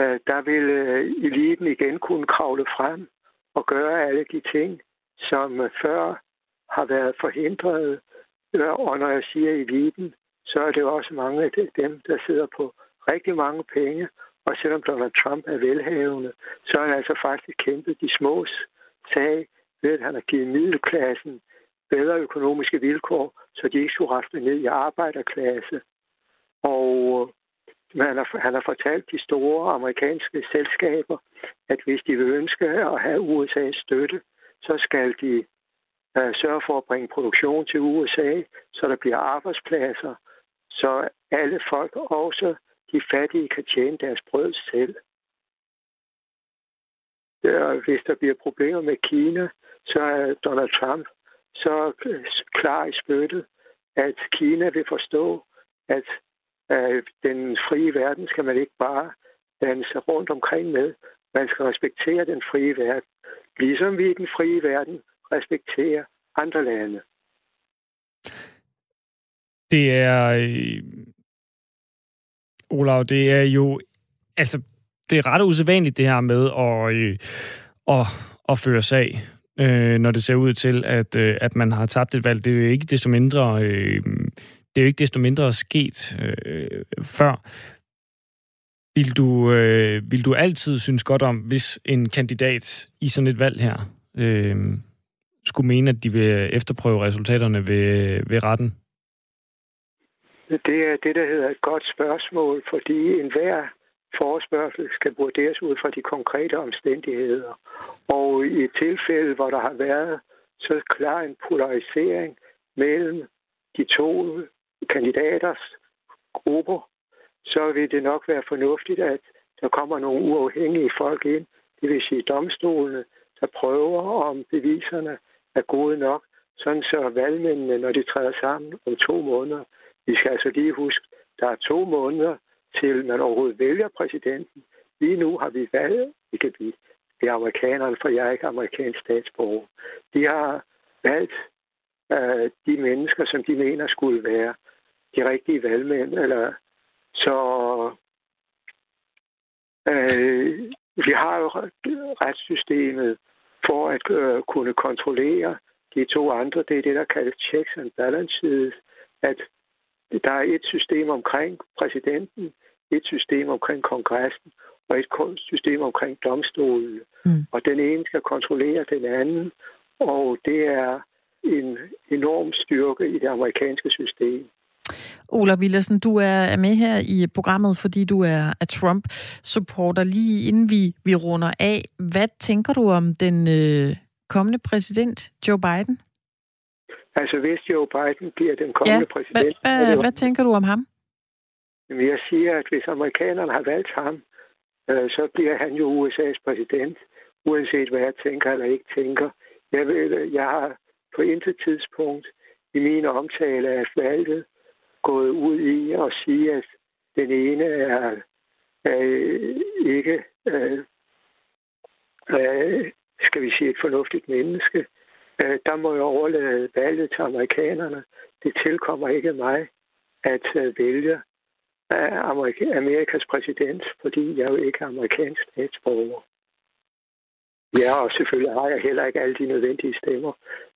[SPEAKER 4] Øh, der vil øh, eliten igen kunne kravle frem og gøre alle de ting, som øh, før har været forhindret. Og når jeg siger eliten, så er det også mange af dem, der sidder på rigtig mange penge. Og selvom Donald Trump er velhavende, så har han altså faktisk kæmpet de smås sag ved, at han har givet middelklassen bedre økonomiske vilkår, så de ikke skulle rafle ned i arbejderklasse. Og han har, han har fortalt de store amerikanske selskaber, at hvis de vil ønske at have USA's støtte, så skal de øh, sørge for at bringe produktion til USA, så der bliver arbejdspladser, så alle folk, også de fattige, kan tjene deres brød selv. Hvis der bliver problemer med Kina, så er Donald Trump så øh, klar i spyttet, at Kina vil forstå, at øh, den frie verden skal man ikke bare danse rundt omkring med. Man skal respektere den frie verden, ligesom vi i den frie verden respekterer andre lande.
[SPEAKER 2] Det er... Øh, Olav, det er jo... Altså, det er ret usædvanligt det her med at, øh, at, at føre sag, øh, når det ser ud til, at, øh, at man har tabt et valg. Det er jo ikke desto mindre... Øh, det er jo ikke desto mindre sket øh, før. Vil du, øh, vil du altid synes godt om, hvis en kandidat i sådan et valg her øh, skulle mene, at de vil efterprøve resultaterne ved, ved retten?
[SPEAKER 4] Det er det, der hedder et godt spørgsmål, fordi enhver forespørgsel skal vurderes ud fra de konkrete omstændigheder. Og i et tilfælde, hvor der har været så klar en polarisering mellem de to kandidaters grupper, så vil det nok være fornuftigt, at der kommer nogle uafhængige folk ind, det vil sige domstolene, der prøver, om beviserne er gode nok, sådan så valgmændene, når de træder sammen om to måneder, vi skal altså lige huske, der er to måneder til man overhovedet vælger præsidenten. Lige nu har vi valgt, kan blive det er amerikanerne, for jeg er ikke amerikansk statsborger. De har valgt øh, de mennesker, som de mener skulle være de rigtige valgmænd. Eller, så uh, vi har jo retssystemet for at uh, kunne kontrollere de to andre. Det er det, der kaldes checks and balances. At der er et system omkring præsidenten, et system omkring kongressen og et system omkring domstolen. Mm. Og den ene skal kontrollere den anden, og det er en enorm styrke i det amerikanske system.
[SPEAKER 1] Ola Villersen, du er med her i programmet, fordi du er, er Trump-supporter. Lige inden vi, vi runder af, hvad tænker du om den øh, kommende præsident, Joe Biden?
[SPEAKER 4] Altså, hvis Joe Biden bliver den kommende
[SPEAKER 1] ja,
[SPEAKER 4] præsident...
[SPEAKER 1] Hvad, hvad, hvad tænker du om ham?
[SPEAKER 4] Jamen, jeg siger, at hvis amerikanerne har valgt ham, øh, så bliver han jo USA's præsident, uanset hvad jeg tænker eller ikke tænker. Jeg, ved, jeg har på intet tidspunkt i min omtale af valget gået ud i at sige, at den ene er, er øh, ikke, øh, øh, skal vi sige, et fornuftigt menneske. Øh, der må jeg overlade valget til amerikanerne. Det tilkommer ikke mig at øh, vælge øh, Amerikas præsident, fordi jeg jo ikke er amerikansk statsborger. Ja, og selvfølgelig har jeg heller ikke alle de nødvendige stemmer.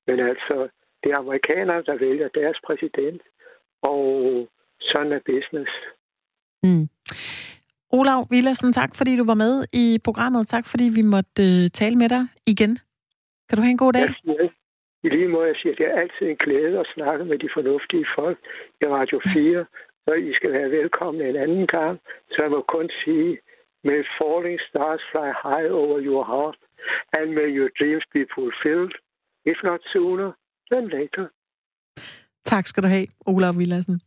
[SPEAKER 4] Men altså, det er amerikanerne, der vælger deres præsident, og sådan er business.
[SPEAKER 1] Mm. Olav Villersen, tak fordi du var med i programmet. Tak fordi vi måtte uh, tale med dig igen. Kan du have en god dag?
[SPEAKER 4] Ja, I lige måde, jeg siger, at det er altid en glæde at snakke med de fornuftige folk i Radio 4, så I skal være velkomne en anden gang. Så jeg må kun sige, may falling stars fly high over your heart, and may your dreams be fulfilled, if not sooner, then later.
[SPEAKER 1] Tak skal du have, Olav Villadsen.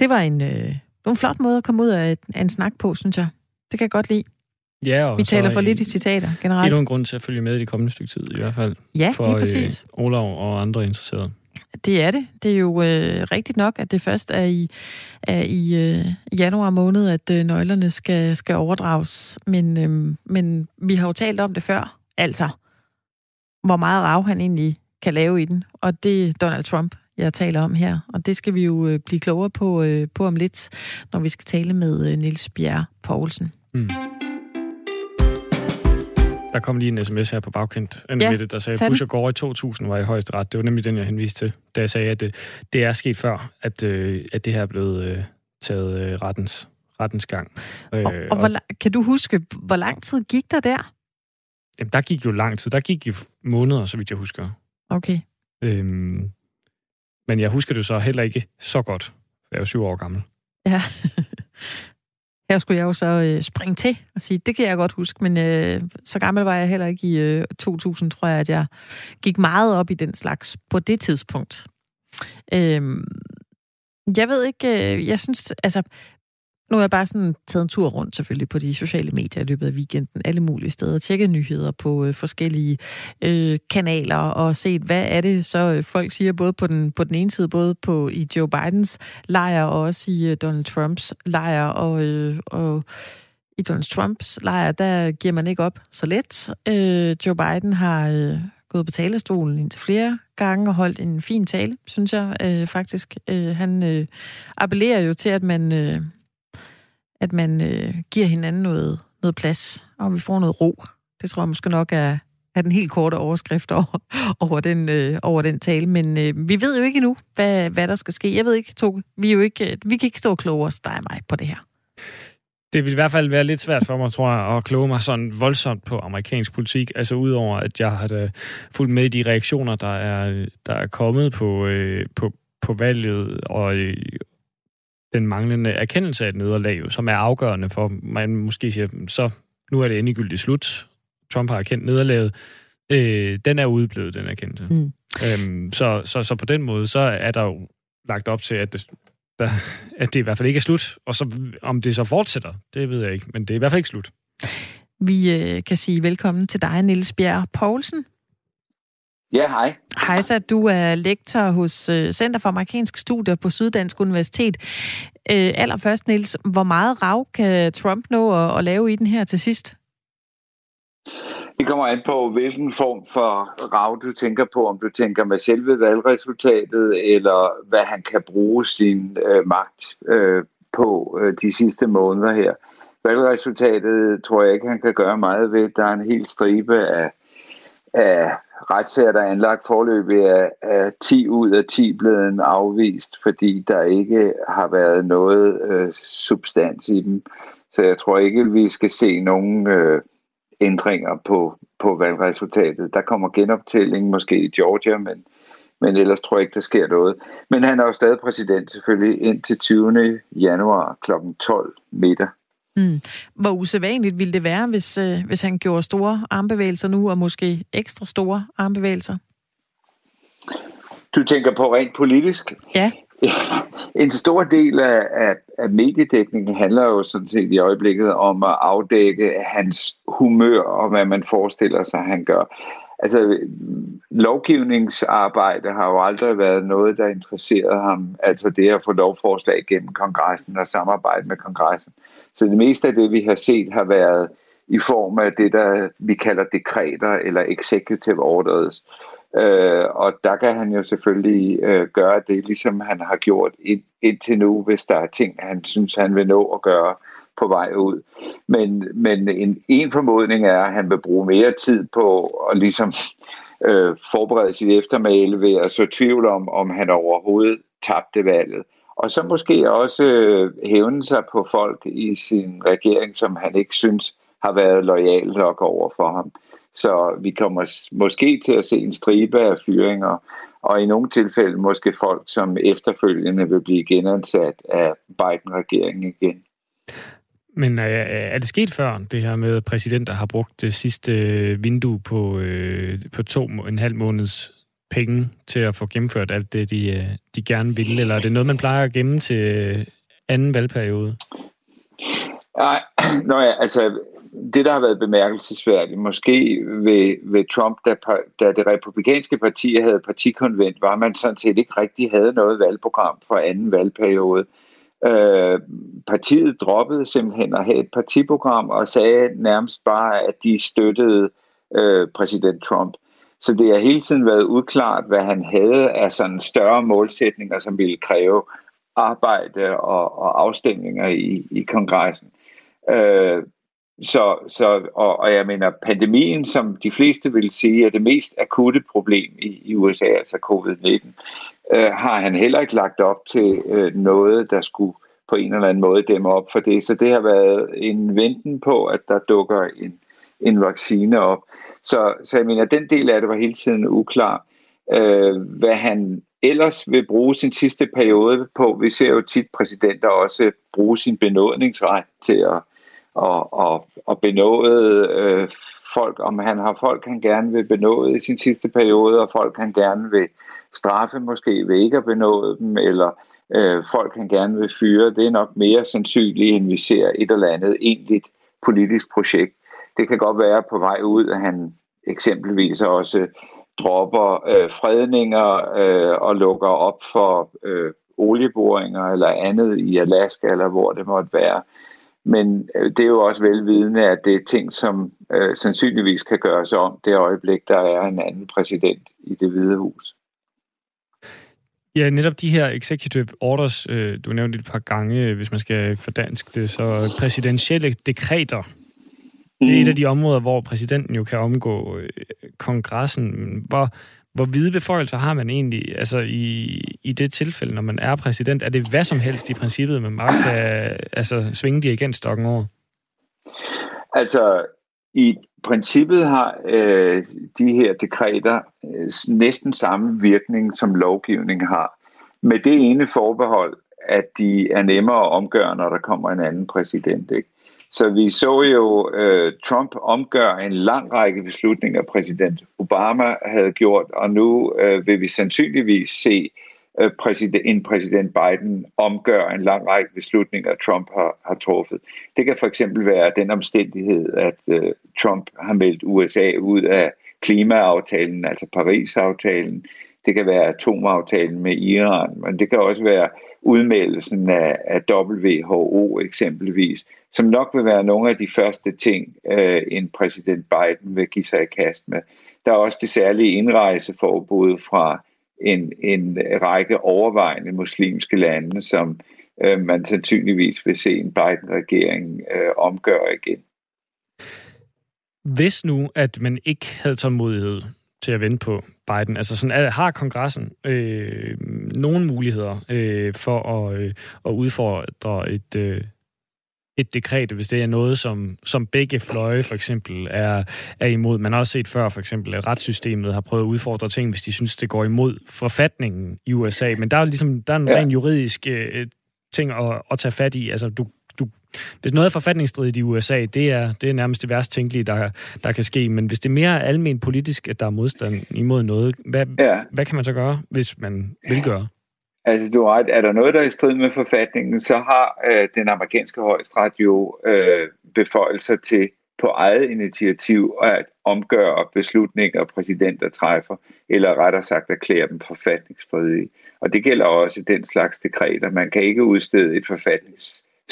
[SPEAKER 1] Det var en, øh, en flot måde at komme ud af, af en snak på, synes jeg. Det kan jeg godt lide.
[SPEAKER 2] Ja, og
[SPEAKER 1] Vi taler for lidt i citater generelt.
[SPEAKER 2] Endnu en grund til at følge med i det kommende stykke tid, i hvert fald.
[SPEAKER 1] Ja,
[SPEAKER 2] for,
[SPEAKER 1] lige præcis.
[SPEAKER 2] Øh, Olav og andre interesserede.
[SPEAKER 1] Det er det. Det er jo øh, rigtigt nok, at det først er i, er i øh, januar måned, at øh, nøglerne skal, skal overdrages. Men, øh, men vi har jo talt om det før. Altså, hvor meget rav han egentlig kan lave i den. Og det er Donald Trump, jeg taler om her. Og det skal vi jo øh, blive klogere på, øh, på om lidt, når vi skal tale med øh, Niels Bjerre Poulsen. Mm.
[SPEAKER 2] Der kom lige en sms her på bagkendt, ja, det, der sagde, at Bush og Gore i 2000 var i højeste ret. Det var nemlig den, jeg henviste til, da jeg sagde, at det, det er sket før, at, øh, at det her er blevet øh, taget øh, rettens, rettens gang.
[SPEAKER 1] Og, øh, og, og hvor, kan du huske, hvor lang tid gik der der?
[SPEAKER 2] Jamen, der gik jo lang tid. Der gik jo måneder, så vidt jeg husker.
[SPEAKER 1] Okay.
[SPEAKER 2] Øhm, men jeg husker det så heller ikke så godt. Jeg er jo syv år gammel.
[SPEAKER 1] Ja. [LAUGHS] Her skulle jeg jo så øh, springe til og sige, det kan jeg godt huske, men øh, så gammel var jeg heller ikke i øh, 2000, tror jeg, at jeg gik meget op i den slags på det tidspunkt. Øh, jeg ved ikke, øh, jeg synes, altså, nu har jeg bare sådan taget en tur rundt selvfølgelig på de sociale medier i løbet af weekenden, alle mulige steder, tjekket nyheder på øh, forskellige øh, kanaler og set, hvad er det så øh, folk siger, både på den, på den ene side, både på i Joe Bidens lejr og også i øh, Donald Trumps lejr, og, øh, og i Donald Trumps lejr, der giver man ikke op så let. Øh, Joe Biden har øh, gået på talerstolen indtil flere gange og holdt en fin tale, synes jeg øh, faktisk. Øh, han øh, appellerer jo til, at man, øh, at man øh, giver hinanden noget, noget plads, og vi får noget ro. Det tror jeg måske nok er, er den helt korte overskrift [LAUGHS] over, over, den, øh, over den tale. Men øh, vi ved jo ikke endnu, hvad, hvad der skal ske. Jeg ved ikke, Toge, vi, er jo ikke, øh, vi kan ikke stå klogere, dig og mig, på det her.
[SPEAKER 2] Det vil i hvert fald være lidt svært for mig, tror jeg, at kloge mig sådan voldsomt på amerikansk politik. Altså udover, at jeg har fulgt med i de reaktioner, der er, der er kommet på, øh, på, på valget, og øh, den manglende erkendelse af et nederlag, som er afgørende for, man måske siger, så nu er det endegyldigt slut. Trump har erkendt nederlaget. Øh, den er udblevet, den erkendelse. Mm. Øhm, så, så, så på den måde, så er der jo lagt op til, at det, der, at det i hvert fald ikke er slut. Og så, om det så fortsætter, det ved jeg ikke, men det er i hvert fald ikke slut.
[SPEAKER 1] Vi øh, kan sige velkommen til dig, Niels Bjerg Poulsen.
[SPEAKER 5] Ja, hej.
[SPEAKER 1] Hej, så du er lektor hos øh, Center for Amerikansk Studier på Syddansk Universitet. Øh, allerførst, Niels, hvor meget rav kan Trump nå at, at lave i den her til sidst?
[SPEAKER 5] Det kommer an på, hvilken form for rav du tænker på. Om du tænker med selve valgresultatet, eller hvad han kan bruge sin øh, magt øh, på øh, de sidste måneder her. Valgresultatet tror jeg ikke, han kan gøre meget ved. Der er en hel stribe af, af retssager, der er anlagt forløbig, er, er 10 ud af 10 blevet afvist, fordi der ikke har været noget øh, substans i dem. Så jeg tror ikke, vi skal se nogen øh, ændringer på, på valgresultatet. Der kommer genoptælling måske i Georgia, men, men ellers tror jeg ikke, der sker noget. Men han er jo stadig præsident selvfølgelig indtil 20. januar kl. 12 middag.
[SPEAKER 1] Mm. Hvor usædvanligt ville det være, hvis, øh, hvis han gjorde store armbevægelser nu, og måske ekstra store armbevægelser?
[SPEAKER 5] Du tænker på rent politisk?
[SPEAKER 1] Ja. [LAUGHS]
[SPEAKER 5] En stor del af, af, af mediedækningen handler jo sådan set i øjeblikket om at afdække hans humør og hvad man forestiller sig, han gør. Altså, lovgivningsarbejde har jo aldrig været noget, der interesserede ham. Altså det at få lovforslag gennem kongressen og samarbejde med kongressen. Så det meste af det, vi har set, har været i form af det, der vi kalder dekreter eller executive orders. Øh, og der kan han jo selvfølgelig øh, gøre det, ligesom han har gjort ind, indtil nu, hvis der er ting, han synes, han vil nå at gøre på vej ud. Men, men en, en formodning er, at han vil bruge mere tid på at ligesom øh, forberede sit eftermæle ved at så tvivl om, om han overhovedet tabte valget. Og så måske også øh, hævne sig på folk i sin regering, som han ikke synes har været lojal nok over for ham. Så vi kommer måske til at se en stribe af fyringer, og i nogle tilfælde måske folk, som efterfølgende vil blive genansat af Biden-regeringen igen.
[SPEAKER 2] Men er, er det sket før, det her med, at præsidenter har brugt det sidste øh, vindue på, øh, på to en halv måneds penge til at få gennemført alt det, de, øh, de gerne ville? Eller er det noget, man plejer at gemme til øh, anden valgperiode?
[SPEAKER 5] Nej, [CLEARS THROAT] Nå ja, altså det, der har været bemærkelsesværdigt, måske ved, ved Trump, da, da det republikanske parti havde partikonvent, var man sådan set ikke rigtig havde noget valgprogram for anden valgperiode. Øh, partiet droppede simpelthen at have et partiprogram og sagde nærmest bare, at de støttede øh, præsident Trump. Så det har hele tiden været udklart, hvad han havde af sådan større målsætninger, som ville kræve arbejde og, og afstemninger i, i kongressen. Øh, så, så og, og jeg mener, pandemien, som de fleste vil sige er det mest akutte problem i, i USA, altså covid-19, øh, har han heller ikke lagt op til øh, noget, der skulle på en eller anden måde dæmme op for det. Så det har været en venten på, at der dukker en, en vaccine op. Så, så jeg mener, den del af det var hele tiden uklar. Øh, hvad han ellers vil bruge sin sidste periode på, vi ser jo tit præsidenter også bruge sin benådningsret til at at, og, og benåde øh, folk, om han har folk, han gerne vil benåde i sin sidste periode, og folk, han gerne vil straffe måske ved ikke at benåde dem, eller øh, folk, han gerne vil fyre. Det er nok mere sandsynligt, end vi ser et eller andet egentligt politisk projekt. Det kan godt være på vej ud, at han eksempelvis også dropper øh, fredninger øh, og lukker op for øh, olieboringer eller andet i Alaska, eller hvor det måtte være. Men øh, det er jo også velvidende, at det er ting, som øh, sandsynligvis kan gøres om det øjeblik, der er en anden præsident i det hvide hus.
[SPEAKER 2] Ja, netop de her executive orders, øh, du nævnte et par gange, hvis man skal dansk det, så præsidentielle dekreter, mm. det er et af mm. de områder, hvor præsidenten jo kan omgå øh, kongressen. Hvor, hvor hvide beføjelser har man egentlig altså i, i det tilfælde, når man er præsident? Er det hvad som helst i princippet, man bare kan altså, svinge dirigentstokken over?
[SPEAKER 5] Altså, i princippet har øh, de her dekreter øh, næsten samme virkning, som lovgivning har. Med det ene forbehold, at de er nemmere at omgøre, når der kommer en anden præsident. Ikke? Så vi så jo øh, Trump omgøre en lang række beslutninger, præsident Obama havde gjort, og nu øh, vil vi sandsynligvis se øh, præsident, en præsident Biden omgøre en lang række beslutninger, Trump har, har truffet. Det kan for eksempel være den omstændighed, at øh, Trump har meldt USA ud af klimaaftalen, altså Paris-aftalen. Det kan være atomaftalen med Iran, men det kan også være udmeldelsen af, af WHO eksempelvis, som nok vil være nogle af de første ting, øh, en præsident Biden vil give sig i kast med. Der er også det særlige indrejseforbud fra en, en række overvejende muslimske lande, som øh, man sandsynligvis vil se en Biden-regering øh, omgøre igen.
[SPEAKER 2] Hvis nu, at man ikke havde tålmodighed til at vente på Biden, altså sådan, er, har kongressen øh, nogle muligheder øh, for at, øh, at udfordre et, øh, et dekret, hvis det er noget, som, som begge fløje for eksempel er, er imod. Man har også set før, for eksempel, at retssystemet har prøvet at udfordre ting, hvis de synes, det går imod forfatningen i USA. Men der er ligesom der er en ja. ren juridisk øh, ting at, at tage fat i. Altså, du, du, hvis noget er forfatningsstridigt i USA, det er, det er nærmest det værst tænkelige, der, der kan ske. Men hvis det er mere almen politisk, at der er modstand imod noget, hvad, ja. hvad kan man så gøre, hvis man vil gøre?
[SPEAKER 5] Altså, du har ret. Er der noget, der er i strid med forfatningen, så har øh, den amerikanske højesteret jo øh, beføjelser til på eget initiativ at omgøre beslutninger, præsidenter træffer, eller rettere sagt erklære dem forfatningsstridige. Og det gælder også den slags dekreter. Man kan ikke udstede et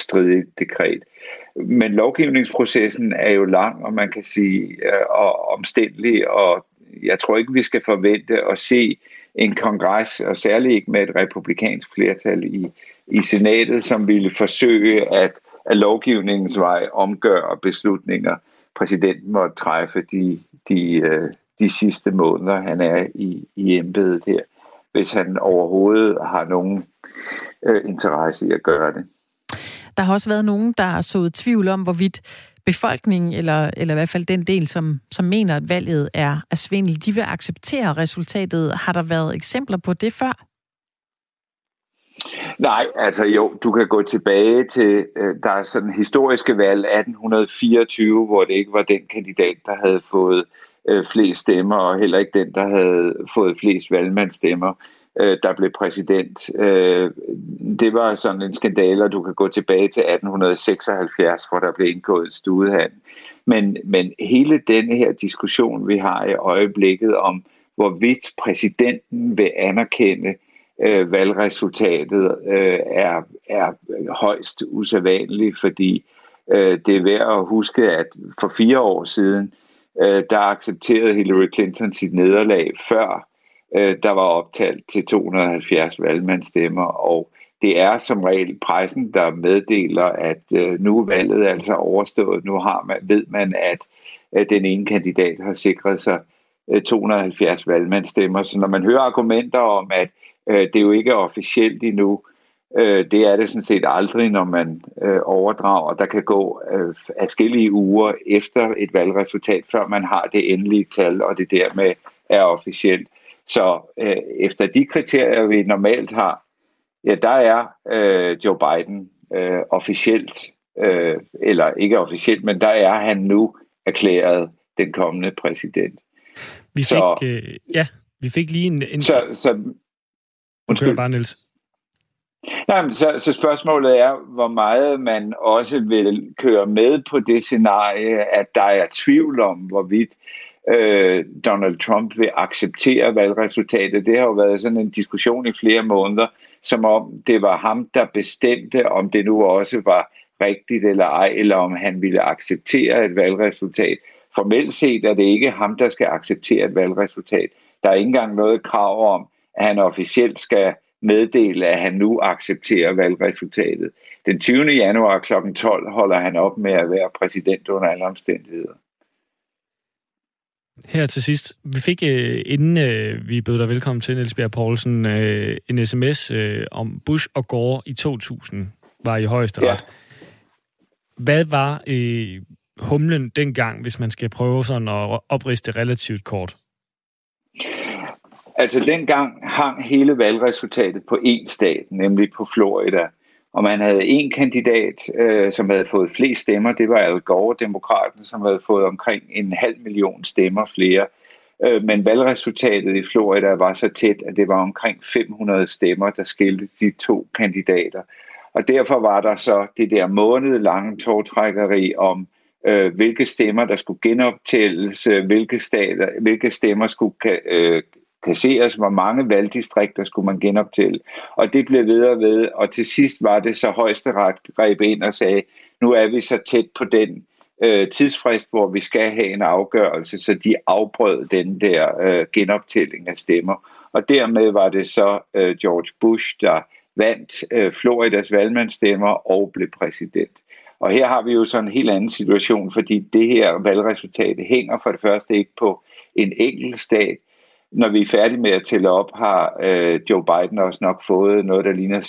[SPEAKER 5] stridigt dekret. Men lovgivningsprocessen er jo lang, og man kan sige øh, og omstændelig, og jeg tror ikke, vi skal forvente at se en kongres, og særligt ikke med et republikansk flertal i, i senatet, som ville forsøge at, at lovgivningens vej omgøre beslutninger, præsidenten måtte træffe de, de, øh, de sidste måneder, han er i, i embedet her, hvis han overhovedet har nogen øh, interesse i at gøre det.
[SPEAKER 1] Der har også været nogen, der har sået tvivl om, hvorvidt befolkningen, eller, eller i hvert fald den del, som, som mener, at valget er, er svindel, de vil acceptere resultatet. Har der været eksempler på det før?
[SPEAKER 5] Nej, altså jo, du kan gå tilbage til, øh, der er sådan historiske valg 1824, hvor det ikke var den kandidat, der havde fået øh, flest stemmer, og heller ikke den, der havde fået flest valgmandsstemmer øh, der blev præsident. Øh, det var sådan en skandale, og du kan gå tilbage til 1876, hvor der blev indgået en studehand. Men, men hele denne her diskussion, vi har i øjeblikket om, hvorvidt præsidenten vil anerkende øh, valgresultatet, øh, er, er højst usædvanligt, fordi øh, det er værd at huske, at for fire år siden, øh, der accepterede Hillary Clinton sit nederlag før øh, der var optalt til 270 valgmandsstemmer, og det er som regel pressen, der meddeler, at øh, nu er valget altså overstået. Nu har man, ved man, at, øh, den ene kandidat har sikret sig øh, 270 valgmandsstemmer. Så når man hører argumenter om, at øh, det jo ikke er officielt endnu, øh, det er det sådan set aldrig, når man øh, overdrager. Der kan gå øh, afskillige uger efter et valgresultat, før man har det endelige tal, og det dermed er officielt. Så øh, efter de kriterier, vi normalt har, ja, der er øh, Joe Biden øh, officielt, øh, eller ikke officielt, men der er han nu erklæret den kommende præsident.
[SPEAKER 2] Vi fik, så, øh, ja, vi fik lige en... en... Så, så, undskyld. bare, Niels.
[SPEAKER 5] Nej, så, så spørgsmålet er, hvor meget man også vil køre med på det scenarie, at der er tvivl om, hvorvidt øh, Øh, Donald Trump vil acceptere valgresultatet. Det har jo været sådan en diskussion i flere måneder, som om det var ham, der bestemte, om det nu også var rigtigt eller ej, eller om han ville acceptere et valgresultat. Formelt set er det ikke ham, der skal acceptere et valgresultat. Der er ikke engang noget krav om, at han officielt skal meddele, at han nu accepterer valgresultatet. Den 20. januar kl. 12 holder han op med at være præsident under alle omstændigheder.
[SPEAKER 2] Her til sidst. Vi fik, øh, inden øh, vi bød dig velkommen til, Niels Bjerg Poulsen, øh, en sms om Bush og Gore i 2000 var i højeste ret. Ja. Hvad var øh, humlen dengang, hvis man skal prøve sådan at opriste relativt kort?
[SPEAKER 5] Altså dengang hang hele valgresultatet på én stat, nemlig på Florida. Og man havde en kandidat, øh, som havde fået flest stemmer, det var Al Gore, demokraten, som havde fået omkring en halv million stemmer flere. Øh, men valgresultatet i Florida var så tæt, at det var omkring 500 stemmer, der skilte de to kandidater. Og derfor var der så det der månedlange tårtrækkeri om, øh, hvilke stemmer der skulle genoptælles, øh, hvilke, stater, hvilke stemmer skulle øh, kasseres, hvor mange valgdistrikter skulle man genoptælle. Og det blev ved og ved, og til sidst var det så højesteret greb ind og sagde, nu er vi så tæt på den øh, tidsfrist, hvor vi skal have en afgørelse, så de afbrød den der øh, genoptælling af stemmer. Og dermed var det så øh, George Bush, der vandt øh, Floridas valgmandsstemmer og blev præsident. Og her har vi jo sådan en helt anden situation, fordi det her valgresultat hænger for det første ikke på en enkelt stat, når vi er færdige med at tælle op, har øh, Joe Biden også nok fået noget, der ligner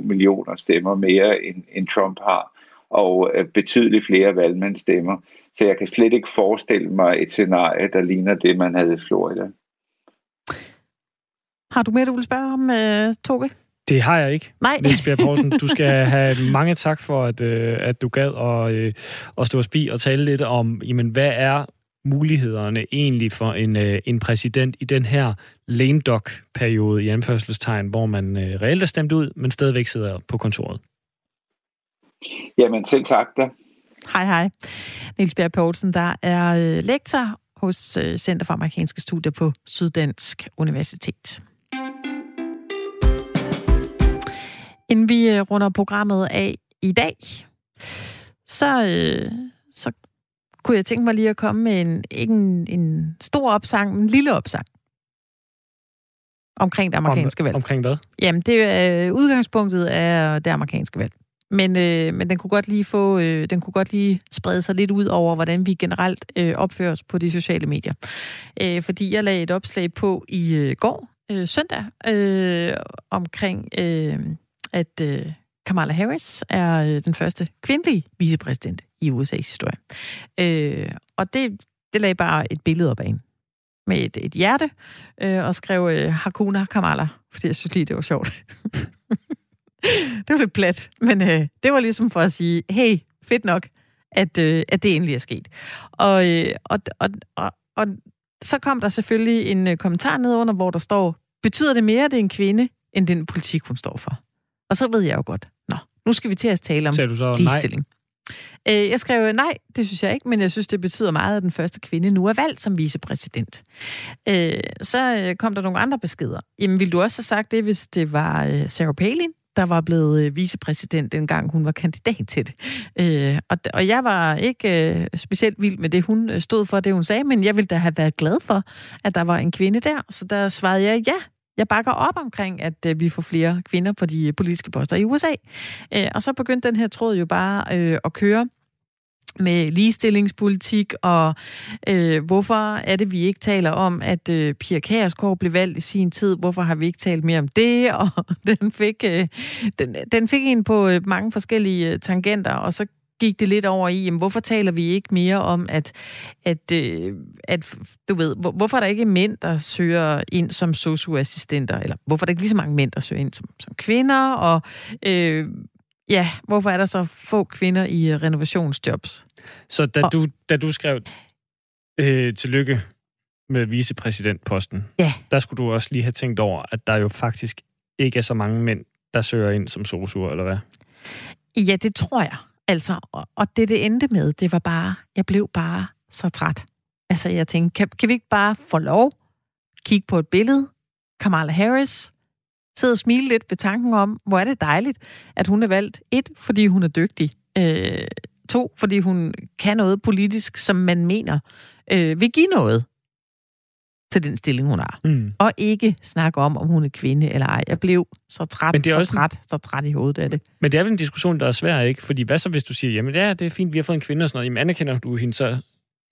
[SPEAKER 5] 6-7 millioner stemmer mere, end, end Trump har, og øh, betydeligt flere valgmandsstemmer. Så jeg kan slet ikke forestille mig et scenarie, der ligner det, man havde i Florida.
[SPEAKER 1] Har du mere, du vil spørge om, øh, Toge?
[SPEAKER 2] Det har jeg ikke,
[SPEAKER 1] Nej.
[SPEAKER 2] Niels Bjerg Poulsen. Du skal [LAUGHS] have mange tak for, at, øh, at du gad at, øh, at stå og spi og tale lidt om, jamen, hvad er mulighederne egentlig for en, øh, en præsident i den her lame periode i anførselstegn, hvor man øh, reelt er stemt ud, men stadigvæk sidder på kontoret?
[SPEAKER 5] Jamen selv tak da.
[SPEAKER 1] Hej hej. Niels Bjerg Poulsen, der er øh, lektor hos øh, Center for Amerikanske Studier på Syddansk Universitet. Inden vi øh, runder programmet af i dag, så, øh, så kunne jeg tænke mig lige at komme med en, ikke en, en stor opsang, men en lille opsang. Omkring det amerikanske
[SPEAKER 2] Om,
[SPEAKER 1] valg.
[SPEAKER 2] Omkring hvad?
[SPEAKER 1] Jamen, det er øh, udgangspunktet af det amerikanske valg. Men, øh, men den kunne godt lige få, øh, den kunne godt lige sprede sig lidt ud over, hvordan vi generelt øh, opfører os på de sociale medier. Øh, fordi jeg lagde et opslag på i øh, går, øh, søndag, øh, omkring, øh, at øh, Kamala Harris er øh, den første kvindelige vicepræsident i USA's historie. Øh, og det, det lagde bare et billede op af hende med et, et hjerte, øh, og skrev øh, Hakuna Kamala, fordi jeg synes lige, det var sjovt. [LAUGHS] det var lidt plat, men øh, det var ligesom for at sige, hey, fedt nok, at, øh, at det endelig er sket. Og, øh, og, og, og, og så kom der selvfølgelig en øh, kommentar ned under, hvor der står, betyder det mere, at det er en kvinde, end den politik, hun står for? Og så ved jeg jo godt, nå, nu skal vi til at tale om
[SPEAKER 2] du så
[SPEAKER 1] ligestilling. Nej? Øh, jeg skrev, nej, det synes jeg ikke, men jeg synes, det betyder meget, at den første kvinde nu er valgt som vicepræsident. Øh, så øh, kom der nogle andre beskeder. Jamen, ville du også have sagt det, hvis det var øh, Sarah Palin, der var blevet øh, vicepræsident, dengang hun var kandidat til det. og, og jeg var ikke specielt vild med det, hun stod for, det hun sagde, men jeg ville da have været glad for, at der var en kvinde der. Så der svarede jeg, ja, jeg bakker op omkring, at øh, vi får flere kvinder på de øh, politiske poster i USA. Øh, og så begyndte den her tråd jo bare øh, at køre med ligestillingspolitik, og øh, hvorfor er det, vi ikke taler om, at øh, Pia Kærsgaard blev valgt i sin tid? Hvorfor har vi ikke talt mere om det? [LAUGHS] Og den fik, øh, den, den fik en på øh, mange forskellige øh, tangenter, og så gik det lidt over i, jamen, hvorfor taler vi ikke mere om, at, at, øh, at du ved, hvor, hvorfor er der ikke mænd, der søger ind som socioassistenter, eller hvorfor er der ikke lige så mange mænd, der søger ind som, som kvinder, og øh, ja, hvorfor er der så få kvinder i uh, renovationsjobs?
[SPEAKER 2] Så da, og, du, da du skrev øh, tillykke med vicepræsidentposten,
[SPEAKER 1] ja.
[SPEAKER 2] der skulle du også lige have tænkt over, at der jo faktisk ikke er så mange mænd, der søger ind som sosuer, eller hvad?
[SPEAKER 1] Ja, det tror jeg. Altså, og, og det, det endte med, det var bare, jeg blev bare så træt. Altså, jeg tænkte, kan, kan vi ikke bare få lov, kigge på et billede, Kamala Harris, sidde og smile lidt ved tanken om, hvor er det dejligt, at hun er valgt. Et, fordi hun er dygtig, Øh, to, fordi hun kan noget politisk, som man mener. Øh, vil give noget til den stilling, hun har. Mm. Og ikke snakke om, om hun er kvinde eller ej. Jeg blev så træt, men det er så også træt, så træt i hovedet af det.
[SPEAKER 2] Men det er vel en diskussion, der er svær, ikke? Fordi hvad så, hvis du siger, jamen ja, det er fint, vi har fået en kvinde og sådan noget. Jamen anerkender du hende så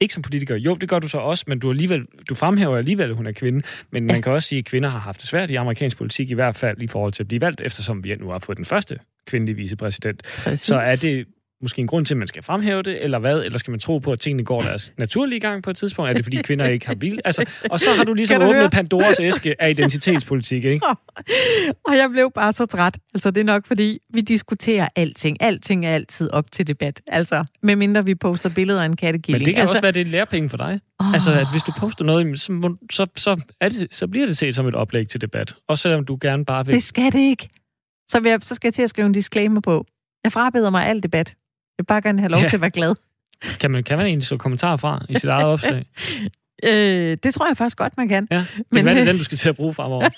[SPEAKER 2] ikke som politiker. Jo, det gør du så også, men du, alligevel, du fremhæver alligevel, at hun er kvinde. Men ja. man kan også sige, at kvinder har haft det svært i amerikansk politik, i hvert fald i forhold til at blive valgt, eftersom vi nu har fået den første kvindelige vicepræsident. Præcis. Så er det måske en grund til, at man skal fremhæve det, eller hvad? Eller skal man tro på, at tingene går deres naturlige gang på et tidspunkt? Er det, fordi kvinder ikke har bil? Altså, og så har du ligesom du åbnet høre? Pandoras æske af identitetspolitik, ikke? [LAUGHS]
[SPEAKER 1] Og jeg blev bare så træt. Altså, det er nok, fordi vi diskuterer alting. Alting er altid op til debat. Altså, medmindre vi poster billeder af en kattekilling.
[SPEAKER 2] Men det kan
[SPEAKER 1] altså...
[SPEAKER 2] også være, det er lærepenge for dig. Oh. Altså, at hvis du poster noget, så, så, så, er det, så bliver det set som et oplæg til debat. Også selvom du gerne bare vil...
[SPEAKER 1] Det skal det ikke. Så, vil jeg, så skal jeg til at skrive en disclaimer på. Jeg frabeder mig al debat. Jeg vil bare gerne have lov ja. til at være glad.
[SPEAKER 2] Kan man, kan man egentlig så kommentarer fra i sit eget opslag? [LAUGHS]
[SPEAKER 1] øh, det tror jeg faktisk godt, man kan.
[SPEAKER 2] Ja, det Men, kan være, det er den, du skal til at bruge fremover.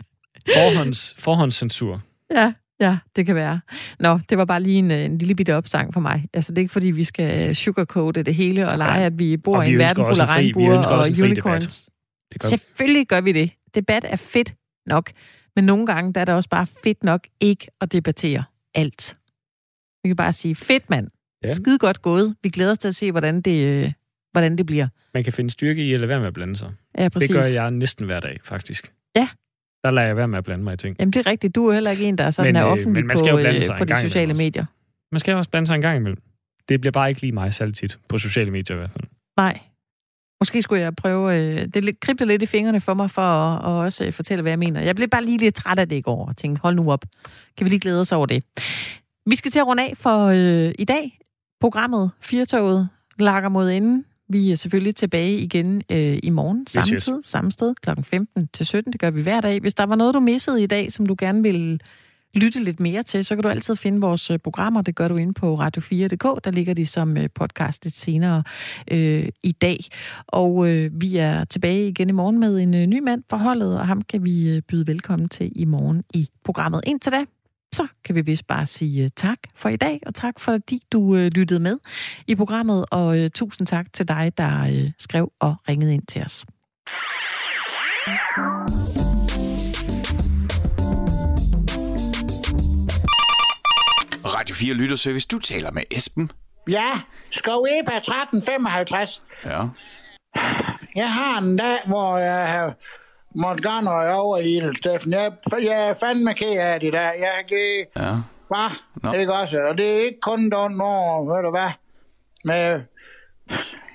[SPEAKER 2] [LAUGHS] Forhånds, forhåndscensur.
[SPEAKER 1] Ja, ja, det kan være. Nå, det var bare lige en, en lille bitte opsang for mig. Altså, det er ikke, fordi vi skal sugarcoate det hele og lege, at vi bor og i en verden fuld af regnbuer og unicorns. Gør Selvfølgelig gør vi det. Debat er fedt nok. Men nogle gange der er det også bare fedt nok ikke at debattere alt. Vi kan bare sige, fedt mand. Ja. Skide godt gået. Vi glæder os til at se, hvordan det, øh, hvordan det bliver.
[SPEAKER 2] Man kan finde styrke i at lade være med at blande sig.
[SPEAKER 1] Ja, præcis.
[SPEAKER 2] Det gør jeg næsten hver dag, faktisk.
[SPEAKER 1] Ja.
[SPEAKER 2] Der lader jeg være med at blande mig i ting.
[SPEAKER 1] Jamen, det er rigtigt. Du er heller ikke en, der er sådan men, er øh, offentlig men man skal på, jo øh, på de sociale medier.
[SPEAKER 2] Man skal også blande sig en gang imellem. Det bliver bare ikke lige mig særlig tit. På sociale medier i hvert fald.
[SPEAKER 1] Nej. Måske skulle jeg prøve... Øh, det kribler lidt i fingrene for mig for at, at også fortælle, hvad jeg mener. Jeg blev bare lige lidt træt af det i går og tænkte, hold nu op. Kan vi lige glæde os over det? Vi skal til at runde af for øh, i dag. Programmet Firtoget lager mod enden. Vi er selvfølgelig tilbage igen øh, i morgen, samme yes, tid, samme sted, kl. 15 til 17. Det gør vi hver dag. Hvis der var noget, du missede i dag, som du gerne vil lytte lidt mere til, så kan du altid finde vores øh, programmer. Det gør du inde på radio4.dk. Der ligger de som øh, podcast lidt senere øh, i dag. Og øh, vi er tilbage igen i morgen med en øh, ny mand på holdet, og ham kan vi øh, byde velkommen til i morgen i programmet. Indtil da, så kan vi vist bare sige øh, tak for i dag, og tak fordi du øh, lyttede med i programmet, og øh, tusind tak til dig, der skrev og ringede ind til os.
[SPEAKER 6] Radio 4 Lytterservice, du taler med Esben.
[SPEAKER 7] Ja, Skov Eba 1355.
[SPEAKER 6] Ja.
[SPEAKER 7] Jeg har en dag, hvor jeg har gøre noget over i det, Steffen. Jeg, jeg er fandme ked af det der. Jeg kan...
[SPEAKER 6] Ja.
[SPEAKER 7] Hvad? No. Ikke også? Og det er ikke kun den år, ved du hvad? Med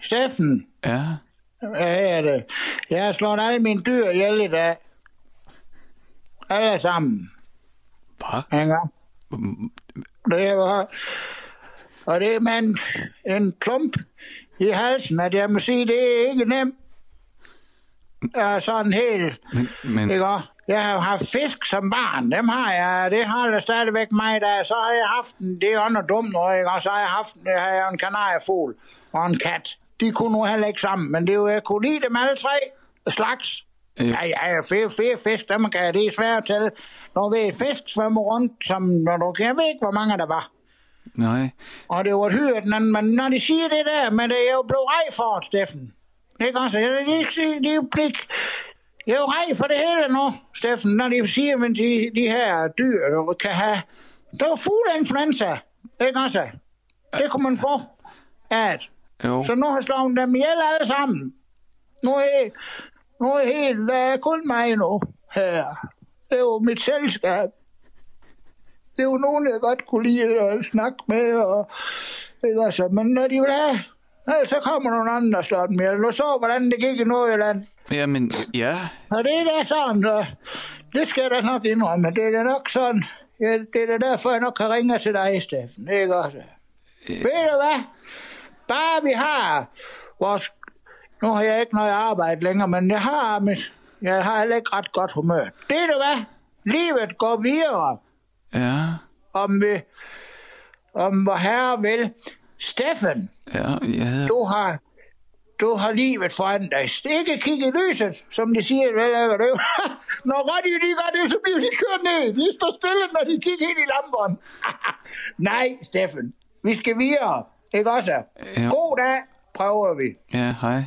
[SPEAKER 7] Steffen.
[SPEAKER 6] Ja.
[SPEAKER 7] Hvad er det? Jeg har slået alle mine dyr ihjel i dag. Alle sammen.
[SPEAKER 6] Hvad?
[SPEAKER 7] Ja. Det var... Og det er man en klump i halsen, at jeg må sige, det er ikke nemt er sådan helt... Men, men... Ikke Jeg har haft fisk som barn, dem har jeg, det holder stadigvæk mig der. Så har jeg haft en, det er noget dumt noget, ikke? Og så har jeg haft det har jeg en kanariefugl og en kat. De kunne nu heller ikke sammen, men det er jo, jeg kunne lide dem alle tre slags. Øh. Ja, ja, fede fisk, dem kan jeg, det er svært at tælle. Når vi fisk svømmer rundt, som, når du, jeg ved ikke, hvor mange der var.
[SPEAKER 6] Nej.
[SPEAKER 7] Og det var et hyret, men når de siger det der, men det er jo blevet rej for, Steffen. Ikke også? Jeg vil ikke det er jo blik. Jeg er jo rej for det hele nu, Steffen, når de siger, at de, de her dyr der kan have... Der er fugleinfluenza, ikke også? Det kunne man få. At. Jo. Så nu har slået dem ihjel alle sammen. Nu er nu er helt... Er kun mig nu her. Det er jo mit selskab. Det er jo nogen, jeg godt kunne lide at snakke med. Og, ikke også? Men når de vil have Ja, så kommer nogle andre og slår dem ihjel. Du så, hvordan det gik i Nordjylland.
[SPEAKER 6] Jamen, ja.
[SPEAKER 7] Og det er da sådan, så det skal jeg da nok indrømme. Det er da nok sådan, ja, det er da derfor, jeg nok kan ringe til dig, Steffen. Det er godt. Øh. Ved du hvad? Bare vi har vores... Nu har jeg ikke noget arbejde længere, men jeg har, mit, jeg har heller ikke ret godt humør. Ved du hvad? Livet går videre.
[SPEAKER 6] Ja.
[SPEAKER 7] Om vi, om hvor herre vil. Steffen,
[SPEAKER 6] ja, havde...
[SPEAKER 7] du har du har livet foran dig. Ikke kigge i lyset, som de siger. [LAUGHS] Når de, de gør det, så bliver de kørt ned. De står stille, når de kigger ind i lamperne. [LAUGHS] Nej, Steffen. Vi skal videre, ikke også?
[SPEAKER 8] Ja.
[SPEAKER 7] God dag, prøver vi.
[SPEAKER 8] Ja, hej.